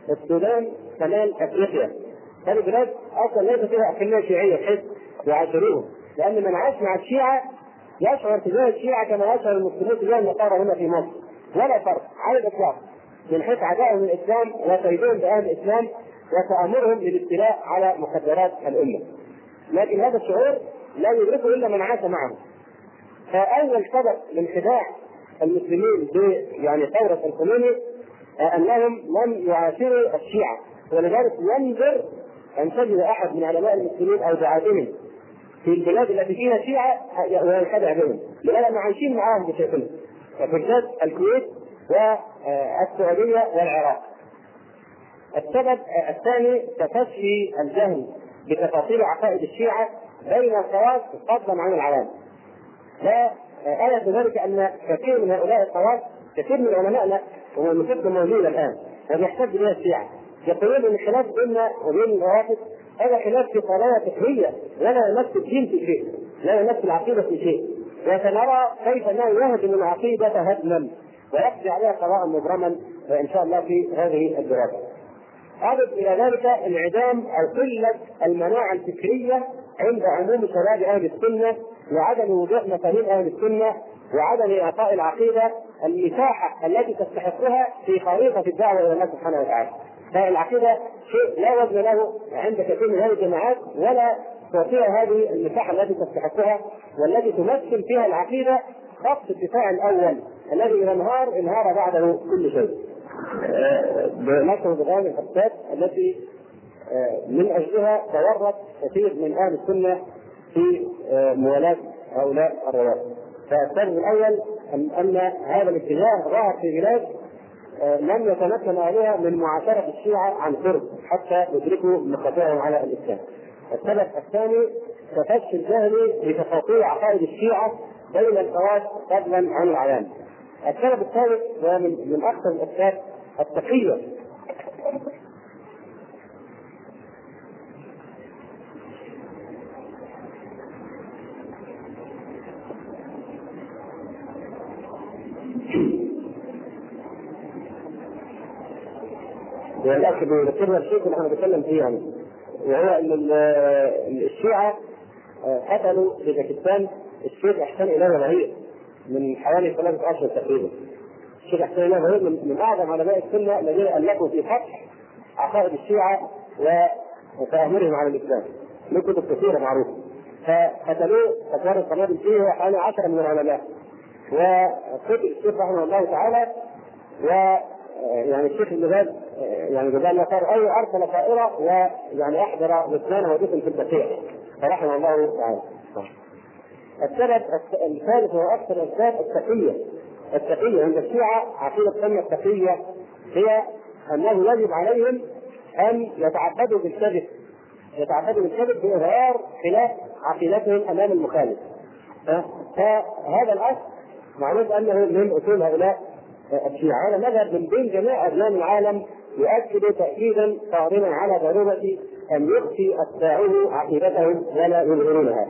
السودان شمال أفريقيا. هذه البلاد أصلا ليس فيها اقليه شيعية بحيث يعاشروهم لأن من عاش مع الشيعة يشعر تجاه الشيعة كما يشعر المسلمون تجاه النصارى هنا في مصر ولا فرق على الإطلاق من حيث عدائهم للاسلام وكيدهم بأهل الإسلام وتأمرهم للابتلاء على مخدرات الأمة. لكن هذا الشعور لا يدركه إلا من عاش معه. فأول سبب من خداع المسلمين ب يعني ثورة الخميني أنهم لم يعاشروا الشيعة. ولذلك ينذر أن تجد أحد من علماء المسلمين أو دعاتهم في البلاد التي فيها شيعة وينخدع بهم. لانهم عايشين معاهم بشكل بالذات الكويت والسعوديه والعراق. السبب الثاني تفشي الجهل بتفاصيل عقائد الشيعة بين الخواص فضلا عن العوام لا آية ذلك أن كثير من هؤلاء الخواص كثير من علمائنا ومن المسلمين موجودة الآن ويحتج بها الشيعة. يقولون أن الخلاف بيننا وبين الروافض هذا خلاف في قضايا فكرية ولا يمس الدين في شيء لا يمس العقيدة في شيء. وسنرى كيف انه يهدم العقيدة هدما ويقضي عليها قضاء مبرما ان شاء الله في هذه الدراسة. أضف إلى ذلك انعدام أو قلة المناعة الفكرية عند عموم شباب أهل السنة وعدم وجود مفاهيم أهل السنة وعدم إعطاء العقيدة المساحة التي تستحقها في خريطة الدعوة إلى الله سبحانه وتعالى. فالعقيدة شيء لا وزن له عند كثير من هذه الجماعات ولا تعطيها هذه المساحة التي تستحقها والتي تمثل فيها العقيدة خط الدفاع الأول الذي إذا انهار انهار بعده كل شيء. بنشر بهذه الأسباب التي من أجلها تورط كثير من أهل السنة في موالاة هؤلاء الروافض. فالسبب الأول أن هذا الاتجاه ظهر في بلاد لم يتمكن اهلها من معاشرة الشيعة عن قرب حتى يدركوا مقاطعهم على الإسلام. السبب الثاني تفشي الجهل بتفاصيل عقائد الشيعة بين الخواص فضلا عن العوام. السبب الثالث ومن من أكثر الأسباب التقية. والاخ بيذكرنا الشيء اللي إحنا بنتكلم فيه يعني. وهو إن الشيعة قتلوا في باكستان الشيخ احسان اله بهير من حوالي ثلاثة اشهر تقريبا. الشيخ احسان اله بهير من, من أعظم علماء السنة الذين الفوا في فتح عقائد الشيعة وتأمرهم على الإسلام. من كتب كثيرة معروفة. فقتلوه فتوار القنابل فيه حوالي عشرة من العلماء. وقتل الشيخ رحمه الله تعالى و يعني الشيخ ابن باز يعني جزاه الله خير أي ارسل طائره ويعني أحضر لسانه ودفن في البقيع فرحمه الله تعالى. السبب الثالث هو أكثر الاسباب التقية. التقية عند الشيعة عقيدة السنة التقية هي أنه يجب عليهم أن يتعبدوا بالكذب يتعبدوا بالكذب بإظهار خلاف عقيدتهم أمام المخالف. فهذا الأصل معروف أنه من أصول هؤلاء الشيعة هذا مذهب من بين جميع أبناء العالم يؤكد تأكيدا صارما على ضرورة أن يخفي أتباعه عقيدتهم ولا يظهرونها.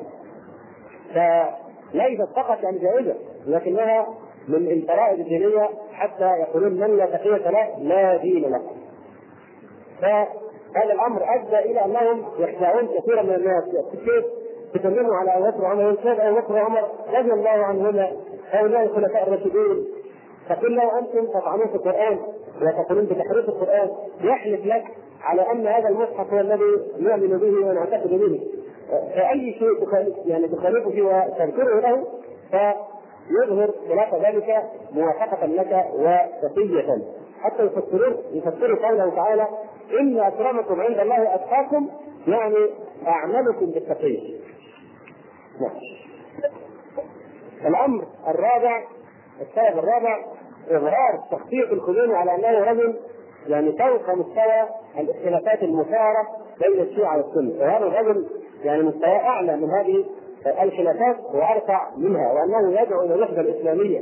فليست فقط يعني جائزة لكنها من الفرائض الدينية حتى يقولون من لا تقية له لا دين له. فهذا الأمر أدى إلى أنهم يخدعون كثيرا من الناس. كيف تكلموا على أبو بكر وعمر كيف أبو بكر وعمر رضي الله عنهما هؤلاء الخلفاء الراشدين. فقل له أنتم تطعنون في القرآن وتقولون بتحريف القرآن يحلف لك على أن هذا المصحف هو الذي نؤمن به ونعتقد به. فأي شيء يعني تخالف فيه وتذكره له فيظهر خلاف ذلك موافقة لك وتقية. حتى يفسرون يفسروا قوله تعالى إن أكرمكم عند الله أتقاكم يعني أعملكم بالتقية. الأمر الرابع السبب الرابع اظهار تخطيط الخميني على أنه رجل يعني فوق مستوى الاختلافات المثاره بين الشيعه والسنة، وهذا الرجل يعني مستوى أعلى من هذه الخلافات وأرفع منها وأنه يدعو إلى الوحدة الإسلامية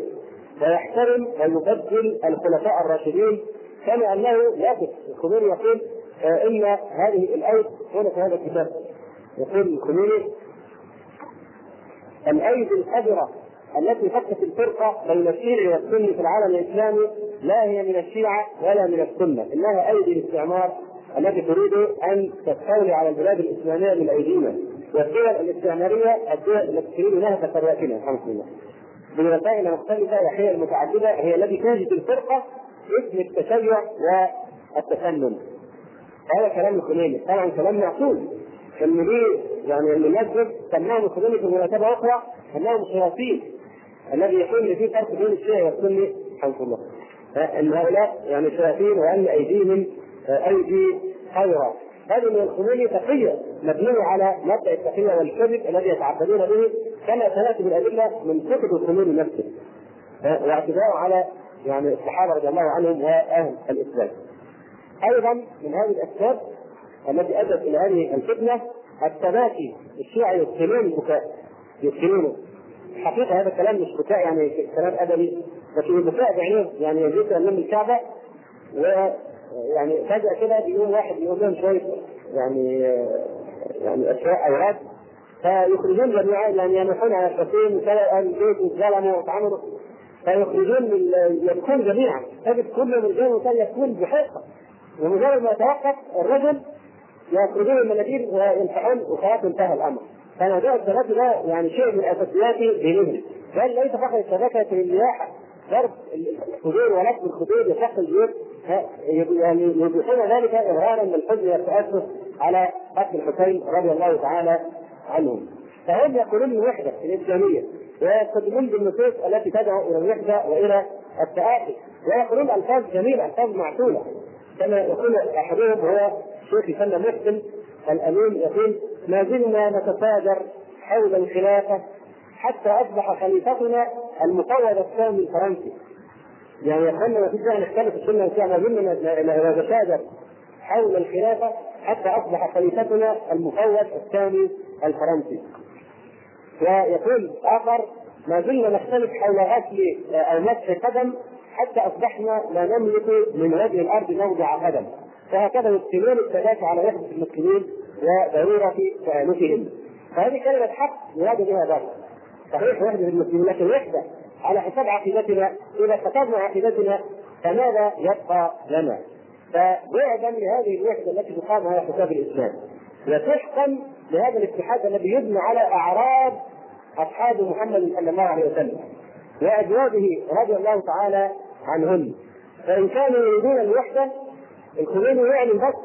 ويحترم ويبدل الخلفاء الراشدين كما أنه يقف الخميني يقول إن هذه الايد هنا في هذا الكتاب. يقول الخميني الأيدي الحذره التي فكت الفرقة بين الشيعي والسني في العالم الإسلامي لا هي من الشيعة ولا من السنة، إنها أيدي الاستعمار التي تريد أن تستولي على البلاد الإسلامية من أيدينا، والدول الاستعمارية الدول التي تريد نهب ثرواتنا. الحمد لله. بوسائل مختلفة وحيل متعددة هي التي تجد الفرقة اسم التشيع والتفنن. هذا كلام الخميني، طبعا كلام معقول. ان دي يعني المسجد سماهم الخميني في مناسبة أخرى انهم شياطين. الذي يكون فيه فرق بين الشيعي والسني حمد الله. ان هؤلاء يعني شياطين وأن أيديهم أيدي خيرا. هذه من الخميني تقيه مبنية على مبدأ التقية والكذب الذي يتعبدون به كما سياتي بالأدلة من كتب الخميني نفسه. واعتداءه على يعني الصحابة رضي الله عنهم وأهل الإسلام. أيضا من هذه الأسباب التي أدت إلى هذه الفتنة التباكي الشيعي يسكنون البكاء. يسكنونه حقيقة هذا الكلام مش بكاء يعني كلام أدبي لكن البكاء بعينه. يعني يجلس امام الكعبة ويعني فجأة كده بيقوم واحد يقول لهم شوية يعني يعني أشياء اوراد فيخرجون جميعا يعني يمحون على الشتيم كذا البيت ظلموا واتعملوا فيخرجون يبكون جميعا. تجد كل رجال كان يبكون بحقه. ومجرد ما يتوقف الرجل يخرجون المناديل وينفعون وخلاص انتهى الأمر. فموضوع الثبات ده يعني شيء من اساسيات دينهم بل ليس فقط الشبكة للنياحه ضرب الخدود ولفظ الخدود يشق الجيوب يعني يوضحون ذلك اظهارا من الحزن والتأسف على قتل الحسين رضي الله تعالى عنهم فهم يقولون الوحده الإسلامية ويستدلون بالنصوص التي تدعو إلى الوحدة وإلى التآخي ويقولون ألفاظ جميلة ألفاظ معقولة كما يقول أحدهم هو الشيخ يسمى مسلم الأمين يقول ما زلنا نتفاجر حول الخلافة حتى أصبح خليفتنا المفوض الثاني الفرنسي. يعني يخلنا ما فيش نختلف السنة والشيعه ما زلنا نتفاجر حول الخلافه حتى أصبح خليفتنا المفوض الثاني الفرنسي. ويقول اخر ما زلنا نختلف حول غسل أو مسح قدم حتى أصبحنا لا نملك من وجه الأرض موضع قدم. فهكذا يبطلون الثبات على وحده المسلمين وضرورة تآلفهم فهذه كلمة حق يراد بها ذلك. صحيح وحده المسلمين لكن وحده على حساب عقيدتنا إذا فقدنا عقيدتنا فماذا يبقى لنا؟ فبعدا لهذه الوحدة التي تقام على حساب الإسلام. وتحكم لهذا الاتحاد الذي يبنى على أعراض أصحاب محمد صلى الله عليه وسلم وأزواجه رضي الله تعالى عنهن فإن كانوا يريدون الوحدة الخميني يعلن بس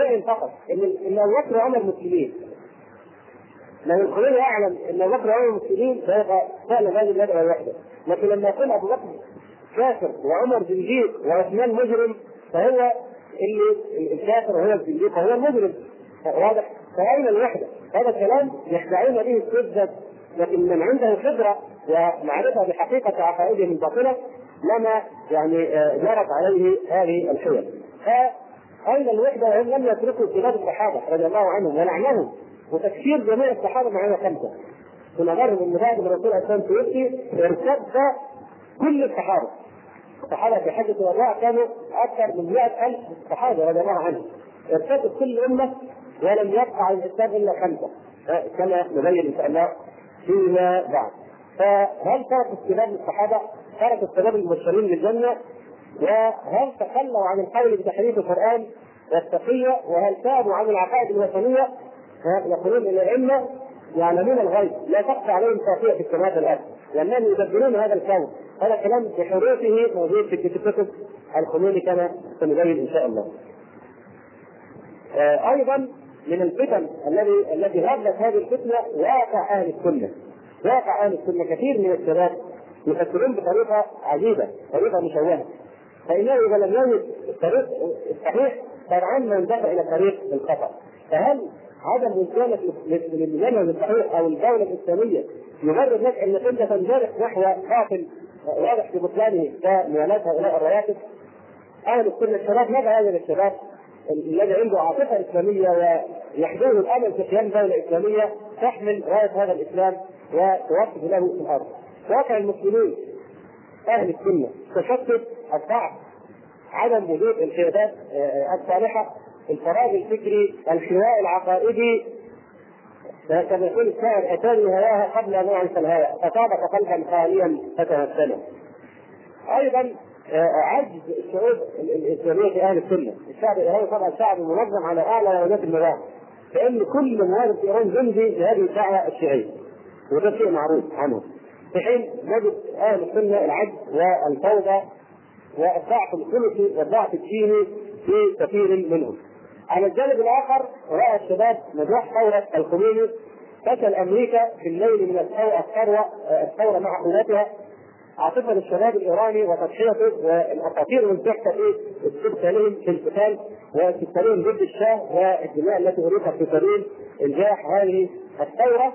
يعلن فقط ان إن ابو بكر وعمر مسلمين لو الخميني يعلم أن ابو بكر وعمر مسلمين فيبقى فعلا لازم يدعو الوحده لكن لما يكون أبو بكر كافر وعمر زنديق وعثمان مجرم فهو اللي الكافر وهو الزنديق وهو المجرم واضح فأين الوحدة؟ هذا الكلام يخدعون به السذج لكن من عنده خبرة ومعرفة بحقيقة عقائدهم الباطلة لما يعني جرت عليه هذه الحيل. فأين الوحدة وهم لم يتركوا كبار الصحابة رضي الله عنهم ولعنهم وتكفير جميع الصحابة معنا خمسة. كنا نرى إن بعد الرسول عليه الصلاة والسلام ارتد كل الصحابة. الصحابة في حجه الوداع كانوا أكثر من 100000 صحابة رضي الله عنهم. ارتدت كل امه ولم يبقى على الاسلام إلا خمسة كما نبين إن شاء الله فيما بعد. فهل ترك السباب الصحابة؟ ترك السباب المبشرين بالجنه؟ وهل تخلوا عن القول بتحريف القرآن والتقية؟ وهل تابوا عن العقائد الوثنية؟ يقولون إن الائمه يعلمون الغيب لا تخفى عليهم خافيه في السماوات والأرض لانهم يدبرون هذا الكون هذا كلام بحروفه موجود في كتب الخميني كما سنبين إن شاء الله. آه أيضا من الفتن الذي الذي غلت هذه الفتنة واقع أهل السنة. واقع أهل السنة كثير من الشباب يفكرون بطريقة عجيبة، طريقة مشوهة. فإنه إذا لم يجد الطريق الصحيح طبعا ما يندفع إلى طريق الخطا. فهل عدم وجودك للمنهج الصحيح أو الدولة الإسلامية يبرر لك انك انت تنجرح نحو قاتل واضح في بطلانه كموالاه هؤلاء الرواتب؟ أهل السنة الشباب ماذا هذا الشباب الذي عنده عاطفة إسلامية ويحضره الأمل في قيام دوله إسلامية تحمل رايه هذا الإسلام وتوقف له في الأرض. واقع المسلمين أهل السنة تشتت الضعف عدم وجود القيادات الصالحة الفراغ الفكري الحواء العقائدي كما يقول الشاعر أتاني هواها قبل أن أعرف الهوى فطابق قلبا خاليا فتمثله. أيضا عجز الشعوب الإسلامية في أهل السنة، الشعب الإيراني طبعا شعب منظم على أعلى درجات النظام، لأن كل موارد في ايران جندي لهذه الدعوه الشيعية. وده شيء معروف عنه. في حين نجد أهل السنة العجز والفوضى والضعف الخلقي والضعف الديني في كثير منهم. على الجانب الآخر رأى الشباب نجاح ثوره الخميني فشل أمريكا في الليل من الثورة الثورة مع قواتها عاطفه الشباب الإيراني وتضحيته والأساطير المنتحه في استبسالهم في القتال واستبسالهم ضد الشاه والدماء التي اريقت في سبيل إنجاح هذه الثورة.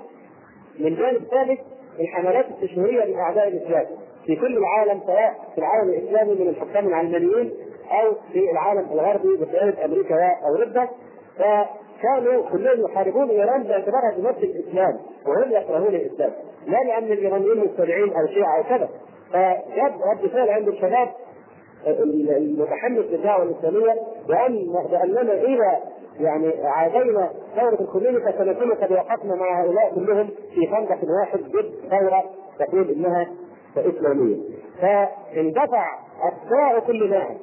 من جانب ثالث الحملات التشهيرية لأعداء الإسلام. في كل العالم سواء في العالم الإسلامي من الحكام العلمانيين أو في العالم الغربي بقياده أمريكا وأوروبا فكانوا كلهم يحاربون ايران باعتبارها تمثل الإسلام وهم يكرهون الإسلام لا لأن الايرانيين مبتدعين أو شيعة أو كذا. فجاب رد فعل عند الشباب المتحمس للدعوه الإسلامية بأن بأننا إذا يعني عادينا ثورة الخميني فسنكون قد وقفنا مع هؤلاء كلهم في خندق واحد ضد ثورة تقول انها إسلامية. فاندفع اتباع كل ناعم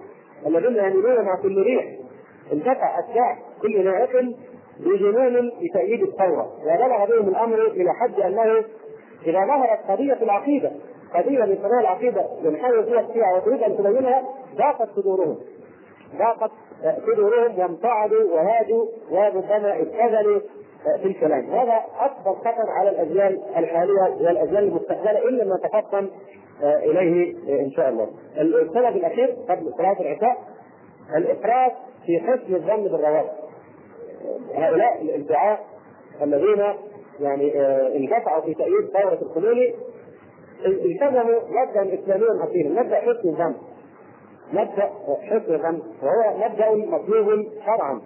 الذين يميلون مع كل ريح. اندفع اتباع كل ناعم بجنون لتأييد الثورة. وبلغ بهم الأمر إلى حد أنه إذا ظهرت قضية العقيدة قضية من قضايا العقيدة ينحاول فيها وتريد أن تبينها ضاقت صدورهم. ضاقت صدورهم وامتعدوا وهادوا وربما ابتذلوا في الكلام. هذا أكبر خطر على الأجيال الحالية والأجيال المستقبلة إن لم نتفطن إليه إن شاء الله. السبب الأخير قبل صلاة العشاء الافراط في حسن الظن بالروابط. هؤلاء الادعاء الذين يعني اندفعوا في تأييد ثورة الخميني التزموا مبدأ إسلاميا أصيلا، مبدأ حسن الظن. مبدأ حسن الظن وهو مبدأ مطلوب شرعا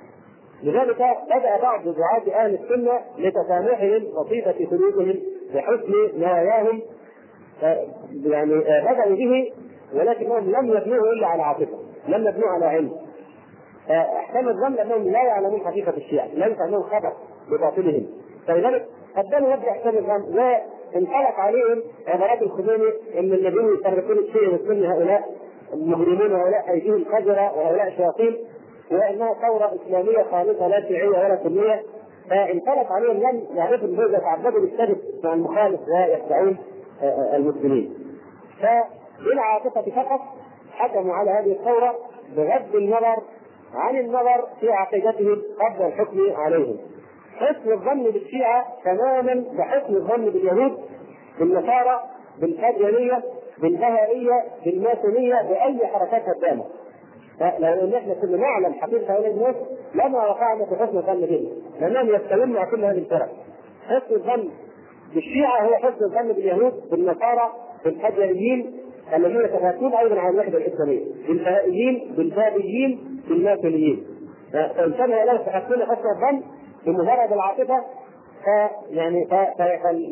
لذلك بدأ بعض دعاة أهل السنة لتسامحهم وطيبه قلوبهم وحسن نواياهم يعني بداوا به ولكنهم لم يبنوه إلا على عاطفة، لم يبنوه على علم. احسن الظن أنهم لا يعلمون حقيقة الشيعة، ليس عندهم خبر بباطلهم، فلذلك قدموا مبدأ احسان الظن وانطلق عليهم عبارات الخميني إن الذين يفرقون الشيعة والسنة هؤلاء مجرمون وهؤلاء أيديهم قذره وهؤلاء شياطين وإنها ثورة إسلامية خالصة لا شيعية ولا سنية. فانطلق عليهم لم يعرفوا ان يتعبدوا بالسبب مع المخالف ويخدعون المسلمين. فبالعاطفه فقط حكموا على هذه الثورة بغض النظر عن النظر في عقيدتهم قبل الحكم عليهم. حسن الظن بالشيعة تماما كحسن الظن باليهود بالنصارى بالقاديانية بالبهائية بالماسونية بأي حركات هدامه. لو إن إحنا كنا نعلم حقيقة هؤلاء الناس لما وقعنا في حسن الظن بهم لانهم يستلمون مع كل هذه الفرق. حسن الظن بالشيعه هو حسن الظن باليهود بالنصارى بالقاديانيين الذين يتفاتون أيضا على الوحدة الإسلامية بالبهائيين بالبابيين بالماسونيين. فانتبه هؤلاء يستحقون حسن الظن بمجرد العاطفة فيعني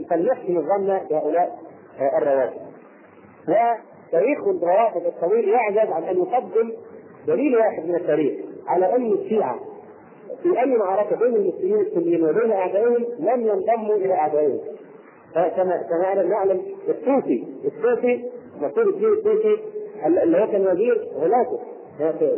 فليحسن الظن بهؤلاء الروافض. وتاريخ الروافض الطويل يعجز عن أن يقدم دليل واحد من التاريخ على أن الشيعة في أي معركة بين المسلمين السنيين وبين أعدائهم لم ينضموا إلى أعدائهم. كما كما نعلم الطوسي الطوسي مسؤول الدين الطوسي اللي هو كان وزير غلاته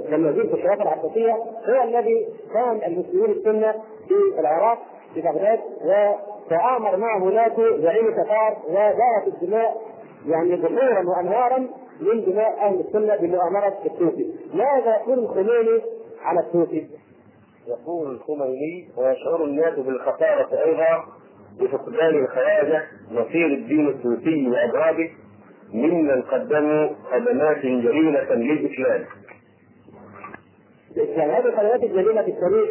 كان وزير في الخلافه العباسيه هو الذي كان المسلمين السنة في العراق في بغداد وتآمر مع ولاته زعيم التتار ودارت الدماء يعني بحورا وأنهارا من دماء أهل السنة بمؤامرة الطوسي. ماذا يقول الخميني على الطوسي؟ يقول الخميني ويشعر الناس بالخسارة أيضا بفقدان الخواجة نصير الدين الطوسي وأضرابه ممن قدموا خدمات جليلة للإسلام. يعني هذه الخدمات الجليلة في التاريخ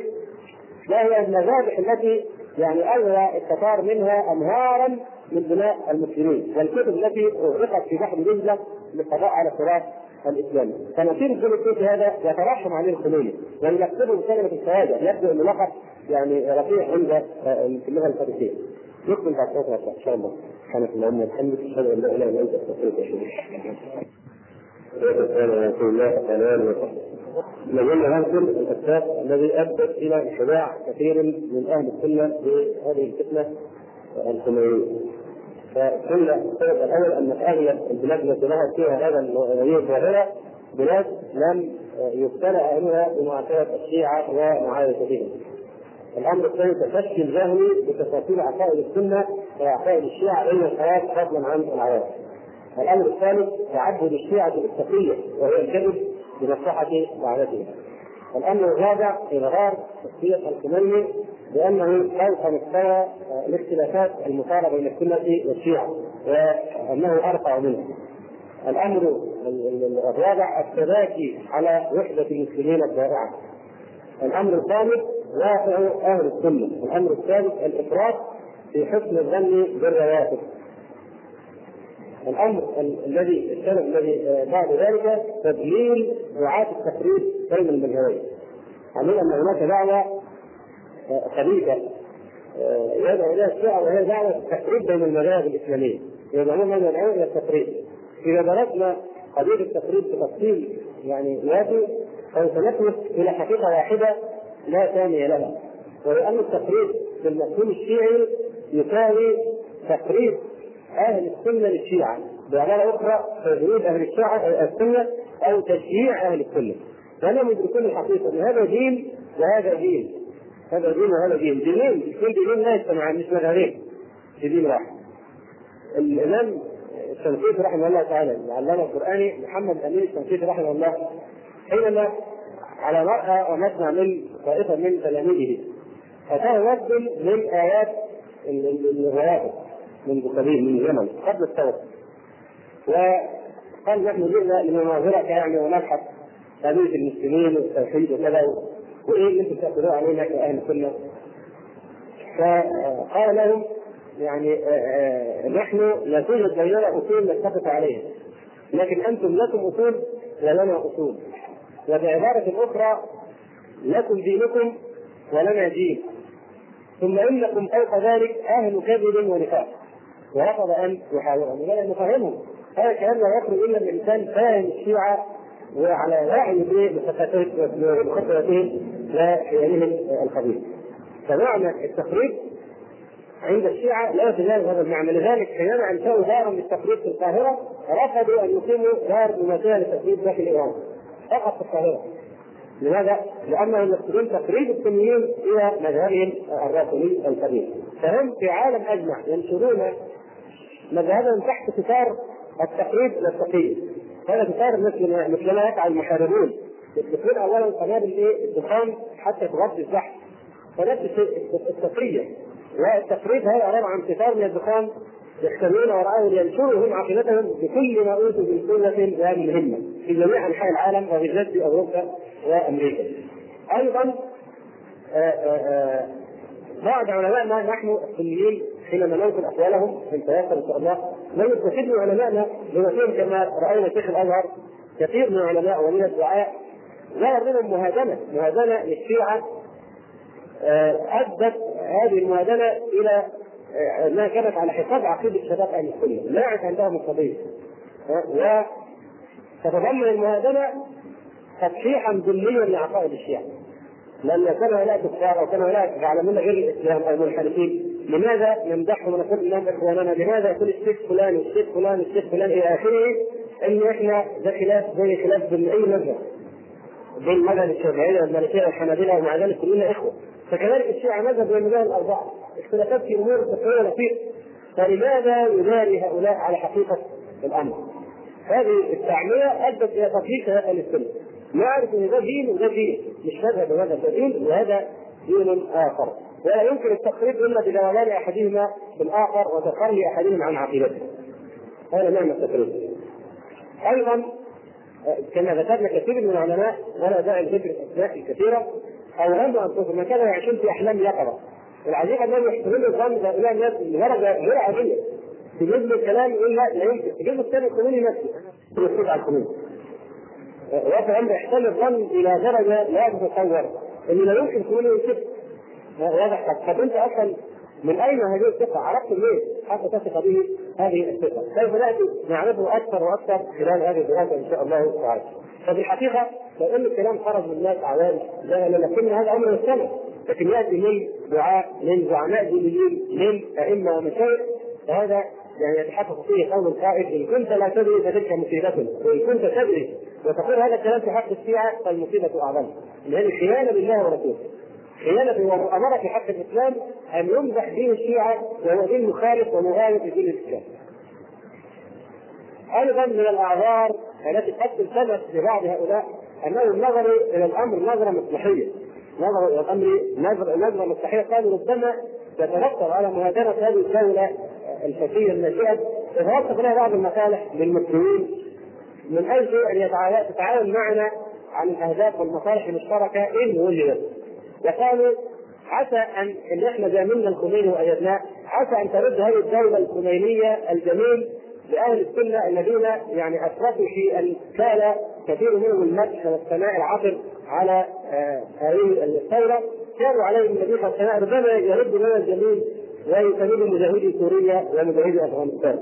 ما هي المذابح التي يعني ألغى التتار منها أنهارا من دماء المسلمين والكتب التي أغرقت في بحر دجلة للقضاء على التراث الإسلامي فنصير الدين التونسي هذا يترحم عليه يعني يكتبه بكلمة الشهادة يبدو أنه لقب يعني رفيع عند في اللغة الفارسية. نكمل بعد فتره إن شاء الله. سبحانك اللهم وبحمدك أشهد أن لا إله إلا أنت أستغفرك وأتوب إليك. لازلنا ننقل الأسباب الذي ادت إلى انخداع كثير من أهل السنة بهذه الفتنة الخمينيه فقلنا السبب الأول أن اغلب البلاد التي ظهرت فيها هذا هذه الظاهره بلاد لم يبتلى اهلها بمعاتبه الشيعة ومعايشتهم. الأمر الثاني تفشي الجهل بتفاصيل عقائد السنة وعقائد الشيعة بين الحياة فضلا عن العوام. الأمر الثالث تعبد الشيعة بالتقيه وهي الكذب بمصلحة دعوتهم. الأمر الرابع اظهار شخصية الخميني بأنه فوق مستوى الاختلافات المثاره بين السنة والشيعة وأنه ارفع منه. الأمر الرابع التباكي على وحدة المسلمين الضائعة. الأمر الخامس واقع أهل السنة، الأمر الثالث الإفراط في حسن الظن بالرواتب. الأمر الذي السبب الذي بعد ذلك تدليل دعاة التفريط بين المذهبين. علمنا أن هناك دعوة خبيثه يدعو اليها الشيعه وهي دعوة التفريط بين المذاهب الإسلامية. يدعون ان يدعون إلى التفريط. إذا درسنا قضية التفريط بتفصيل يعني وافي سوف إلى حقيقة واحدة لا ثانية لها. ولأن التفريط في المفهوم الشيعي يساوي تفريط أهل السنة للشيعة بعباره أخرى تجريد أهل الشيعة السنة أو تشييع أهل السنة. فلم يدركون الحقيقة إن هذا دين وهذا دين. هذا دين وهذا دين. دينين كل دينين لا يجتمعان مش مذهبين في دين واحد. الإمام الشنقيطي رحمه الله تعالى العلامه القراني محمد أمين الشنقيطي رحمه الله حينما على مرأى ونسمع من طائفة من تلاميذه. اتاه يبدل من آيات الرواتب منذ قليل من زمن قبل الثوره وقال نحن جئنا لنناظرك يعني ونبحث قضيه المسلمين والتوحيد وكذا وإيه اللي أنتم تأخذوه علينا كأهل السنة. فقال لهم يعني نحن لا توجد بيننا أصول نتفق عليها لكن أنتم لكم أصول ولنا أصول. وبعباره أخرى لكم دينكم ولنا دين. ثم إنكم فوق ذلك أهل كذب ونفاق. ورفض أن يحاورهم ولم نفهمهم هذا كلام لا يخرج إلا من انسان فاهم الشيعه وعلى وعي بخطوتهم وحيلهم الخبيث. فمعنى التخريب عند الشيعة لا يتجاوز هذا المعنى. لذلك حينما أنشأوا دارا للتخريب في القاهرة رفضوا أن يقيموا دار مماثلة للتخريب داخل إيران. فقط في القاهرة لماذا؟ لأنهم يقصدون تقريب السنيين إلى مذهبهم الرافضي الكبير. فهم في عالم أجمع ينشرون مذهبهم تحت ستار التقريب التقي هذا ستار مثل ما يفعل المحاربون يطلقون اولا قنابل إيه الدخان حتى تغطي الزحف. فنفس التقيه والتقريب هذا عبارة عن ستار من الدخان يحتملون وراءه لينشروا هم عقيدتهم بكل ما أوتوا من قوه وهذه مهمه في جميع أنحاء العالم وبالذات في أوروبا وأمريكا. أيضا آآ آآ بعض علمائنا نحن السنيين حينما ننقل أقوالهم في التيسر إن شاء الله لا يستفيد من علمائنا بما فيهم كما رأينا شيخ الأزهر كثير من العلماء ومن الدعاء ظهر منهم مهادنه مهادنه للشيعة أدت هذه المهادنه إلى انها كانت على حساب عقيدة شباب أهل السنة، يعرف عندهم القضية. وتتضمن المهادنه تصحيحا ذليا لعقائد الشيعة. لأن كان هؤلاء كفار أو كان هؤلاء يعلمون غير الإسلام أو منحرفين لماذا نمدحهم ونقول إنهم إخواننا؟ لماذا يقول الشيخ فلان والشيخ فلان والشيخ فلان إلى آخره إن إحنا ده خلاف زي خلاف بين أي مذهب بين مذهب الشافعيه والمالكية والحنابلة ومع ذلك كلنا إخوة فكذلك الشيعة مذهب من المذاهب الأربعة اختلافات في أمور فقهيه لطيفه فلماذا يداري هؤلاء على حقيقة الأمر؟ هذه التعمية أدت إلى تطبيق شهاده السنة نعرف إن ده دين وده دين. مش مذهب وهذا ده دين وهذا دين آخر. ولا يمكن التقريب إلا بدلالان أحدهما بالاخر وتخلي احدهم عن عقيدته. هذا معنى التقريب. أيضا كما ذكرنا كثير من العلماء ولا داعي لذكر الاسماء الكثيره اوهموا أنفسهم كانوا يعيشون في أحلام يقظة. العجيب انهم يحتملون الظن هؤلاء الناس لدرجه غير عاديه تجيب له الكلام يقول لا لا يمكن تجيب له الثاني القانوني نفسه يصيب على القانون وفي الامر يحتمل الظن إلى درجة لا تتصور. انه لا يمكن تقول له واضح. طب أنت أصلا من أين هذه الثقة؟ عرفت منين؟ حتى تثق به هذه الثقة؟ سوف نأتي نعرفه أكثر وأكثر خلال هذه الدراسة إن شاء الله تعالى. ففي الحقيقة لو ان الكلام خرج من الناس لا لكن هذا أمر مستمر لكن ياتي من دعاء من زعماء دينيين من أئمة ومشايخ. فهذا يعني يتحقق فيه قول القائل إن كنت لا تدري فتلك مصيبة. وإن كنت تدري وتقول هذا الكلام في حق الشيعة فالمصيبة أعظم. لأن خيانه بالله ورسوله خيانة ومؤامرة في حق الإسلام أن يمدح دين الشيعة وهو دين مخالف ومغاير لدين الإسلام. أيضا من الأعذار التي قد تلتمس لبعض هؤلاء انهم نظروا إلى الأمر نظرة مصلحية. نظروا إلى الأمر نظره نظره مصلحيه قالوا ربما يترتب على مهاجمه هذه الدولة الفتيه الناشئه يترتب عليها بعض المصالح للمسلمين من أجل أن تتعاون معنا عن الاهداف والمصالح المشتركة إن وجدت. وقالوا عسى أن إن إحنا زاملنا الخميني وايدناه عسى أن ترد هذه الدولة الخمينية الجميل لأهل السنة الذين يعني أسرفوا في ان كثير منهم المدح والثناء العطر على آه، هذه الثورة. كانوا عليهم النبي صلى الله عليه وسلم ربما يرد لنا الجميل ويسميه مجاهدي سوريا ومجاهدي أفغانستان.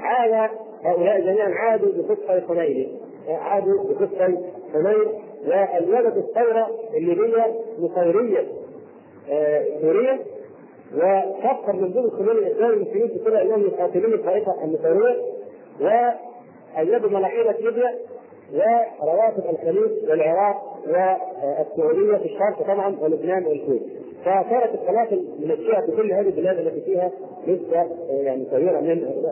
عاد هؤلاء جميعا عادوا بقصة حنين عادوا بقصة حنين وأوجدت الثورة الليبية نصيرية آه، سورية وكفر من ضمن الخميني الإسلامي المسلمين في كل أنهم يقاتلون الطائفه النصيريه وايدوا ملاحده ليبيا. وروافد الخليج والعراق والسعودية في الشرق طبعا ولبنان والكويت. فصارت القناه من الشيعه في كل هذه البلاد التي فيها نسبه يعني كبيره من